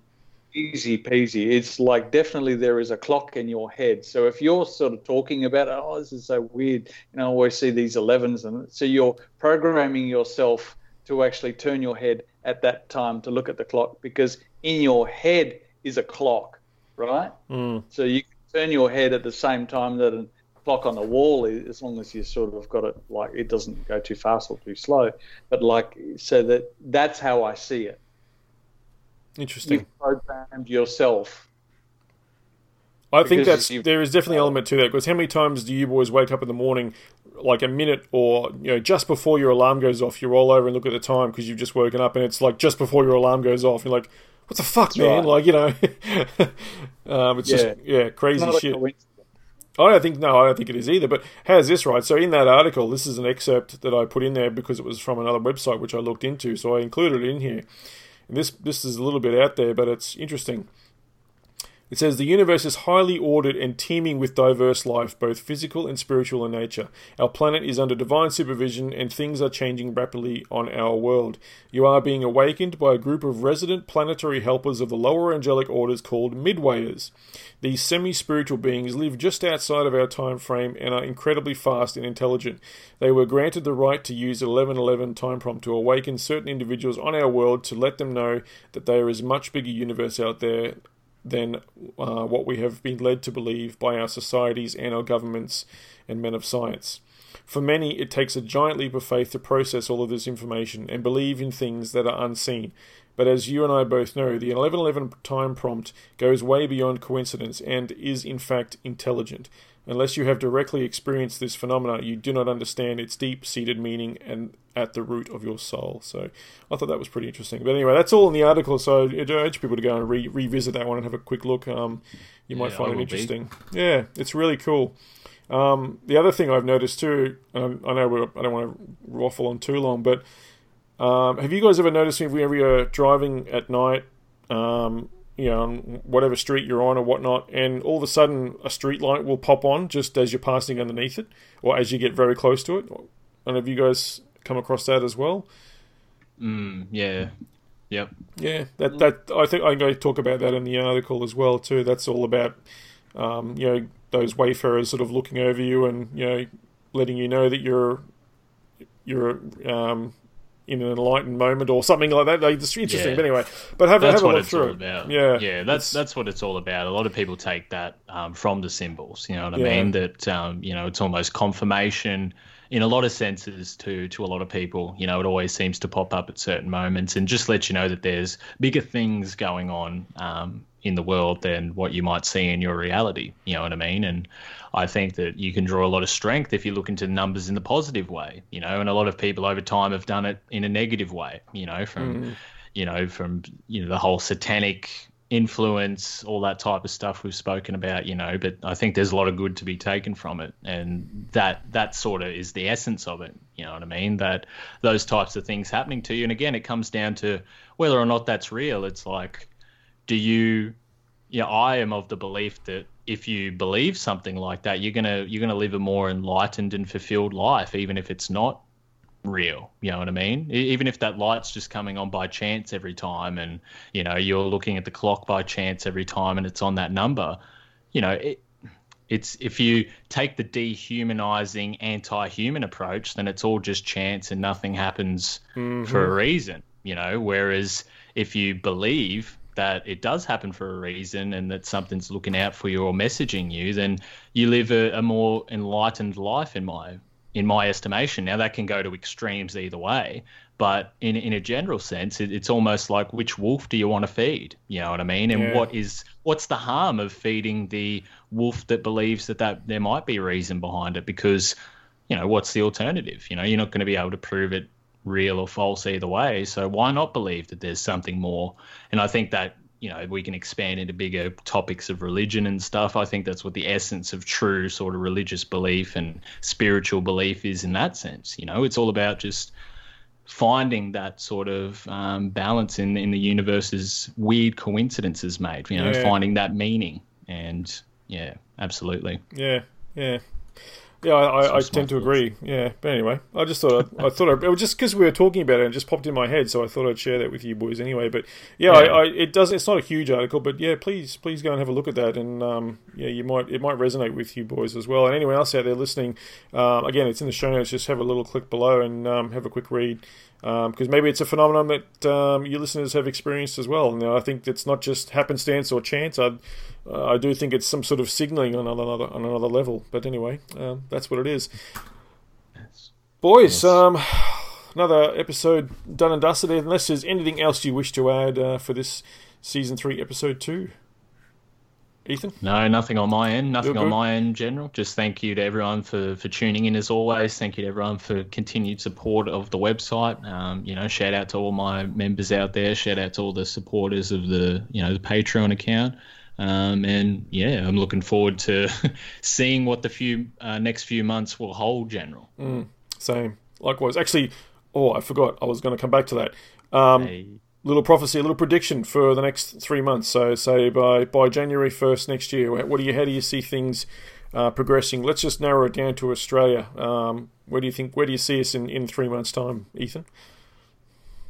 Easy peasy. It's like definitely there is a clock in your head. So if you're sort of talking about, oh, this is so weird, you know, I always see these 11s, and so you're programming yourself to actually turn your head at that time to look at the clock because in your head is a clock, right? Mm. So you can turn your head at the same time that a clock on the wall as long as you sort of got it like it doesn't go too fast or too slow. But like so that that's how I see it Interesting. you've programmed yourself. I think that's there is definitely an element to that because how many times do you boys wake up in the morning, like a minute or you know just before your alarm goes off, you roll over and look at the time because you've just woken up and it's like just before your alarm goes off. You're like, what the fuck, man? right. Like you know, um, it's Yeah. just yeah, crazy a shit. I don't think no, I don't think it is either. But how's this right? So in that article, this is an excerpt that I put in there because it was from another website which I looked into, so I included it in here. And this this is a little bit out there, but it's interesting. It says the universe is highly ordered and teeming with diverse life, both physical and spiritual in nature. Our planet is under divine supervision and things are changing rapidly on our world. You are being awakened by a group of resident planetary helpers of the lower angelic orders called Midwayers. These semi spiritual beings live just outside of our time frame and are incredibly fast and intelligent. They were granted the right to use 1111 time prompt to awaken certain individuals on our world to let them know that there is a much bigger universe out there than uh, what we have been led to believe by our societies and our governments and men of science. For many, it takes a giant leap of faith to process all of this information and believe in things that are unseen. But as you and I both know, the 1111 time prompt goes way beyond coincidence and is in fact intelligent. Unless you have directly experienced this phenomena, you do not understand its deep seated meaning and at the root of your soul. So I thought that was pretty interesting. But anyway, that's all in the article. So I urge people to go and re- revisit that one and have a quick look. Um, you might Yeah, find it will be. interesting. Yeah, it's really cool. Um, the other thing I've noticed too, and I know we're, I don't want to waffle on too long, but um, have you guys ever noticed if we ever are driving at night, um, you know, on whatever street you're on or whatnot, and all of a sudden a street light will pop on just as you're passing underneath it, or as you get very close to it? And have you guys come across that as well? Mm, yeah. Yep. Yeah, that that I think to talk about that in the article as well too. That's all about um, you know those wayfarers sort of looking over you and you know letting you know that you're you're um, in an enlightened moment or something like that. Like, it's interesting, Yeah. but anyway. But have, a That's have a look through all it. about. Yeah, yeah. That's that's what it's all about. A lot of people take that um, from the symbols. You know what I Yeah. mean? That um, you know, it's almost confirmation in a lot of senses to to a lot of people. You know, it always seems to pop up at certain moments and just let you know that there's bigger things going on um, in the world than what you might see in your reality. You know what I mean? And I think that you can draw a lot of strength if you look into the numbers in the positive way. You know, and a lot of people over time have done it in a negative way. You know, from mm. you know, from you know the whole satanic influence, all that type of stuff we've spoken about, you know, but I think there's a lot of good to be taken from it. And that that sort of is the essence of it. You know what I mean? That those types of things happening to you. And again, it comes down to whether or not that's real. It's like, do you you know, I am of the belief that if you believe something like that, you're gonna you're gonna live a more enlightened and fulfilled life, even if it's not real. You know what I mean? Even if that light's just coming on by chance every time, and you know you're looking at the clock by chance every time, and it's on that number. You know, it, it's if you take the dehumanizing anti-human approach then it's all just chance and nothing happens Mm-hmm. for a reason you know whereas if you believe that it does happen for a reason and that something's looking out for you or messaging you then you live a, a more enlightened life in my in my estimation. Now that can go to extremes either way but in in a general sense it, it's almost like which wolf do you want to feed? You know what i mean? And Yeah. what is what's the harm of feeding the wolf that believes that, that there might be a reason behind it? Because you know what's the alternative? You know you're not going to be able to prove it real or false either way. So why not believe that there's something more? And i think that you know we can expand into bigger topics of religion and stuff. I think that's what the essence of true sort of religious belief and spiritual belief is in that sense. You know it's all about just finding that sort of um, balance in in the universe's weird coincidences made you know Yeah. finding that meaning. And yeah absolutely. Yeah, yeah, yeah. I, I, I tend to agree. Yeah, but anyway, I just thought I, I thought I, it was just because we were talking about it, and it just popped in my head, so I thought I'd share that with you boys anyway. But yeah, Yeah. I, I, it does. It's not a huge article, but yeah, please, please go and have a look at that, and um, yeah, you might it might resonate with you boys as well, and anyone else out there listening. Um, again, it's in the show notes. Just have a little click below and um, have a quick read. Because maybe it's a phenomenon that um, you listeners have experienced as well. And I think it's not just happenstance or chance. I, uh, I do think it's some sort of signalling on another on another level. But anyway, um, that's what it is. Boys, um, another episode done and dusted. Unless there's anything else you wish to add uh, for this season three, episode two, Ethan. No, nothing on my end. Nothing on my end, general. Just thank you to everyone for, for tuning in as always. Thank you to everyone for continued support of the website. Um, you know, shout out to all my members out there. Shout out to all the supporters of the you know the Patreon account. Um, and yeah, I'm looking forward to seeing what the few uh, next few months will hold, general. Same. Likewise. Actually, oh, I forgot. I was going to come back to that. Um, Hey, little prophecy, a little prediction for the next three months. So, say by by January first next year, what do you how do you see things uh, progressing? Let's just narrow it down to Australia. Um, where do you think where do you see us in, in three months' time, Ethan?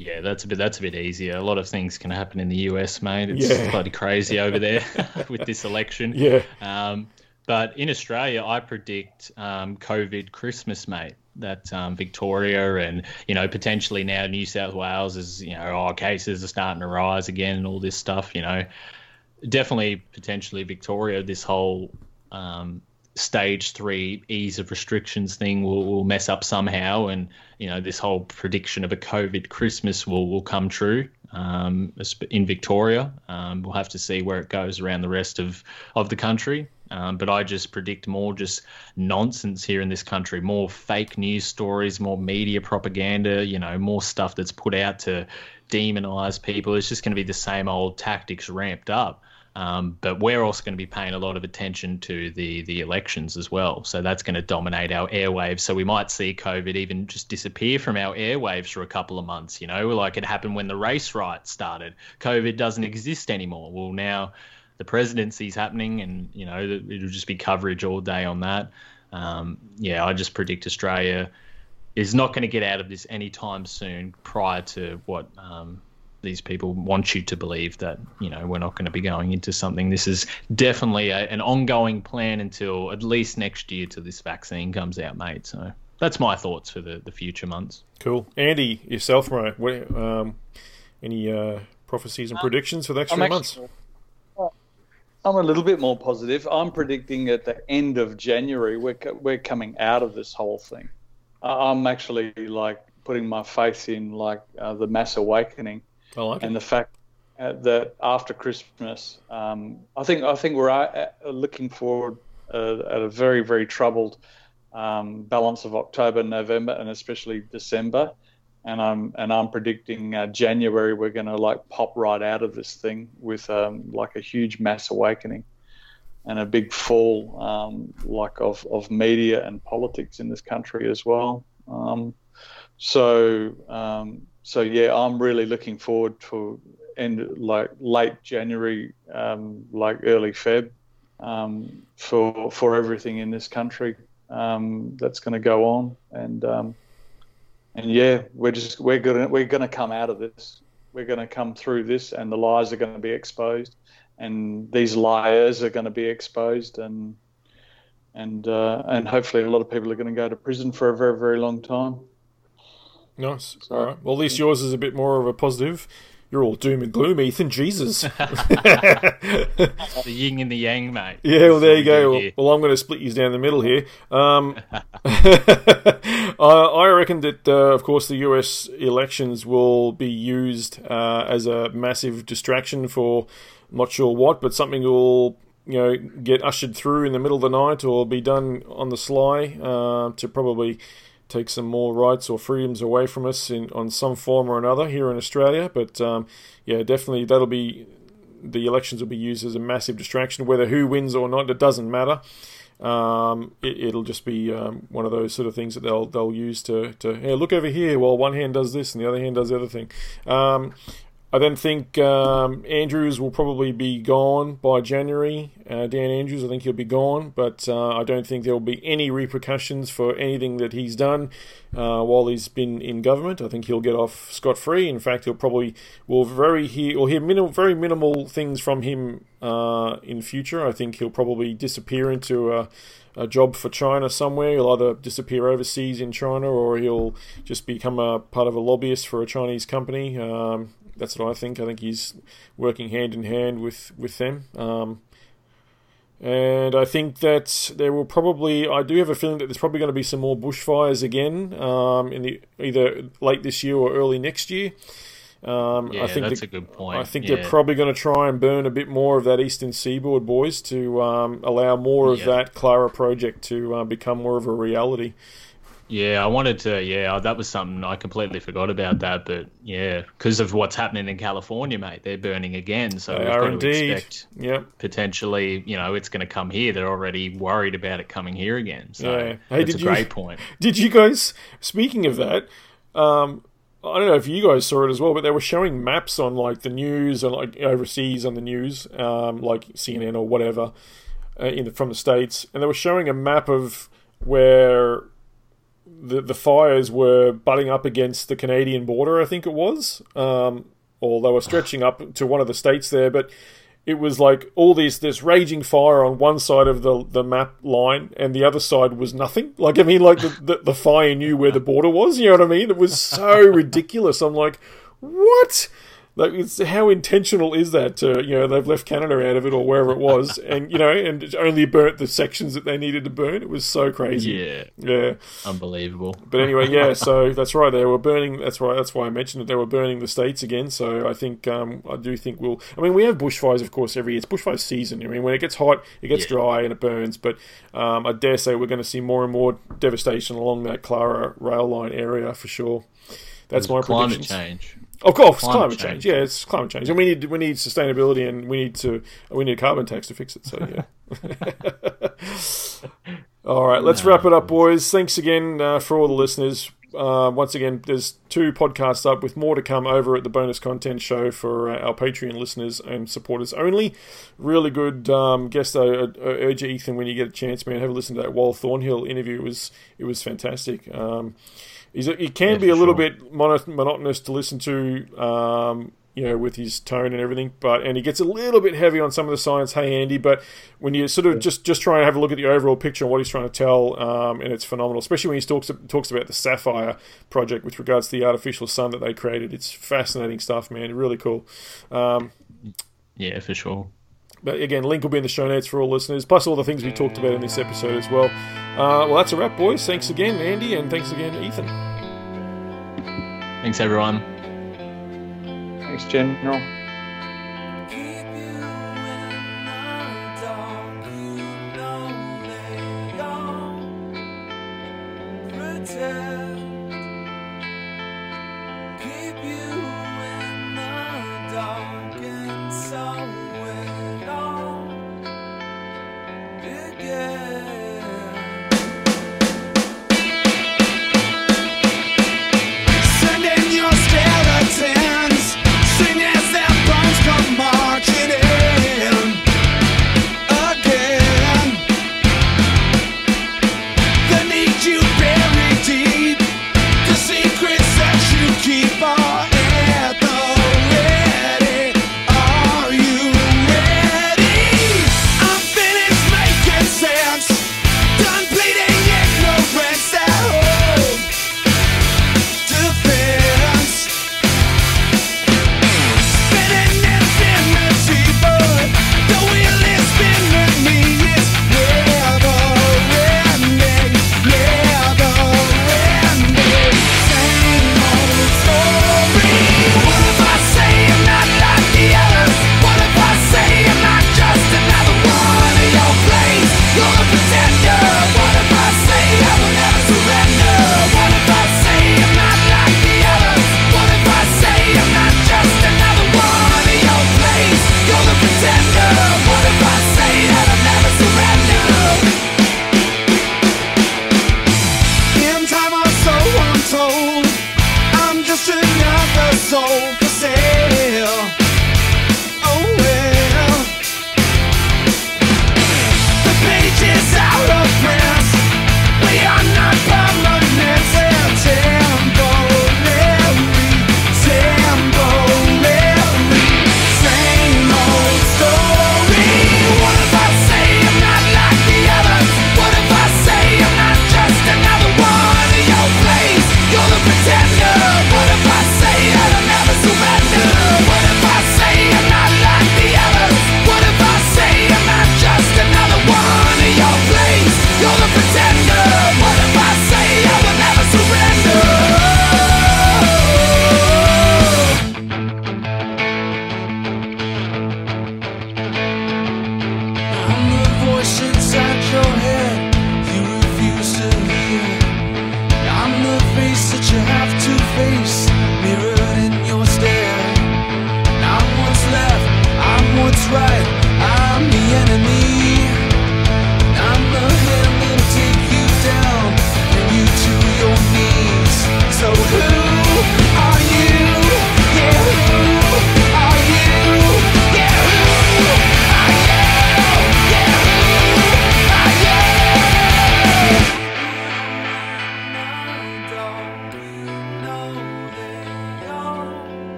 Yeah, that's a bit that's a bit easier. A lot of things can happen in the US, mate. It's Yeah. bloody crazy over there with this election. Yeah, Um, but in Australia, I predict um, COVID Christmas, mate. That um, Victoria and you know potentially now New South Wales is you know oh cases are starting to rise again and all this stuff. You know, definitely potentially Victoria. This whole um, stage three ease of restrictions thing will, will mess up somehow, and you know this whole prediction of a COVID Christmas will will come true um, in Victoria. Um, we'll have to see where it goes around the rest of of the country. Um, but I just predict more just nonsense here in this country, more fake news stories, more media propaganda, you know, more stuff that's put out to demonize people. It's just going to be the same old tactics ramped up. Um, but we're also going to be paying a lot of attention to the the elections as well. So that's going to dominate our airwaves. So we might see COVID even just disappear from our airwaves for a couple of months. You know, like it happened when the race riots started. COVID doesn't exist anymore. Well, now the presidency's happening, and you know it'll just be coverage all day on that. Um, yeah, I just predict Australia is not going to get out of this anytime soon. Prior to what um, these people want you to believe that you know we're not going to be going into something. This is definitely a, an ongoing plan until at least next year till this vaccine comes out, mate. So that's my thoughts for the, the future months. cool. Andy, yourself, bro. What, um, any uh, prophecies and predictions for the next I'm three actually- months? I'm a little bit more positive. I'm predicting at the end of January we're we're coming out of this whole thing. I- I'm actually like putting my faith in like uh, the mass awakening I like and it. the fact uh, that after Christmas, um, I think I think we're uh, looking forward uh, at a very very troubled um, balance of October, November, and especially December. And I'm and I'm predicting uh, January we're going to like pop right out of this thing with um, like a huge mass awakening and a big fall um, like of, of media and politics in this country as well. Um, so um, so yeah, I'm really looking forward to end like late January, um, like early Feb, um, for for everything in this country um, that's going to go on, and um, and yeah, we're just we're gonna we're gonna come out of this. We're going to come through this, and the lies are going to be exposed, and these liars are going to be exposed, and and uh, and hopefully a lot of people are going to go to prison for a very very long time. Nice. All right. Well, at least yours is a bit more of a positive. You're all doom and gloom, Ethan. Jesus. The yin and the yang, mate. Yeah, well, there you That's what we go. Well, well, I'm going to split you down the middle here. Um, I I reckon that, uh, of course, the US elections will be used uh, as a massive distraction for not sure what, but something will you know get ushered through in the middle of the night or be done on the sly uh, to probably take some more rights or freedoms away from us in on some form or another here in Australia. But um, yeah, definitely that'll be the elections will be used as a massive distraction. Whether who wins or not, it doesn't matter. Um, it, it'll just be um, one of those sort of things that they'll they'll use to to hey, look over here. while one hand does this and the other hand does the other thing. I then think um, Andrews will probably be gone by January. Uh, Dan Andrews, I think he'll be gone, but uh, I don't think there will be any repercussions for anything that he's done uh, while he's been in government. I think he'll get off scot free. In fact, he'll probably will very hear or hear minimal, very minimal things from him uh, in future. I think he'll probably disappear into a a job for China somewhere. He'll either disappear overseas in China or he'll just become a part of a lobbyist for a Chinese company. Um, that's what I think. I think he's working hand in hand with with them. Um, and I think that there will probably, I do have a feeling that there's probably going to be some more bushfires again um, in the either late this year or early next year. Um, Yeah, I think that's the- a good point. I think yeah. they're probably going to try and burn a bit more of that eastern seaboard, boys, to um, allow more of that Clara project to uh, become more of a reality. Yeah, I wanted to. Yeah, that was something I completely forgot about that. But yeah, because of what's happening in California, mate, they're burning again. So They are indeed. expect Yep. potentially, you know, it's going to come here. They're already worried about it coming here again. So Yeah. Hey, that's a you- great point. Did you guys? Speaking of that, um, I don't know if you guys saw it as well, but they were showing maps on like the news and like overseas on the news, um, like CNN or whatever, uh, in the, from the states, and they were showing a map of where the the fires were butting up against the Canadian border. I think it was, um, or they were stretching up to one of the states there, but it was like all this this raging fire on one side of the the map line and the other side was nothing. Like i mean like the, the, the fire knew where the border was you know what i mean? It was so ridiculous. I'm like what like it's how intentional is that to you know they've left canada out of it or wherever it was and you know and it only burnt the sections that they needed to burn it was so crazy Yeah, yeah unbelievable. but anyway, yeah. So that's right. They were burning. That's right. That's why I mentioned that they were burning the states again. So I think um, I do think we'll. I mean, we have bushfires, of course, every year. It's bushfire season. I mean, when it gets hot, it gets Yeah. dry and it burns. But um, I dare say we're going to see more and more devastation along that Clara rail line area for sure. That's my Climate predictions. change. Of course, Climate climate, change. change. Yeah, it's climate change, and we need we need sustainability, and we need to we need a carbon tax to fix it. So yeah. all right, let's wrap it up, boys. Thanks again uh, for all the listeners. Uh, once again, there's two podcasts up with more to come over at the bonus content show for uh, our Patreon listeners and supporters only. Really good um, guest. I, I urge you, Ethan, when you get a chance, man, have a listen to that Wal Thornhill interview. It was it was fantastic. Um, he's he can Yeah, be a little sure. bit mono- monotonous to listen to, um, you know, with his tone and everything. But and he gets a little bit heavy on some of the science. Hey, Andy, but when you sort of just just try and have a look at the overall picture and what he's trying to tell, um, and it's phenomenal. Especially when he talks talks about the SAFIRE project with regards to the artificial sun that they created. It's fascinating stuff, man. Really cool. Um, Yeah, for sure. But again, link will be in the show notes for all listeners, plus all the things we talked about in this episode as well. Uh, well, that's a wrap, boys. Thanks again, Andy, and thanks again, Ethan. Thanks, everyone. Thanks, General.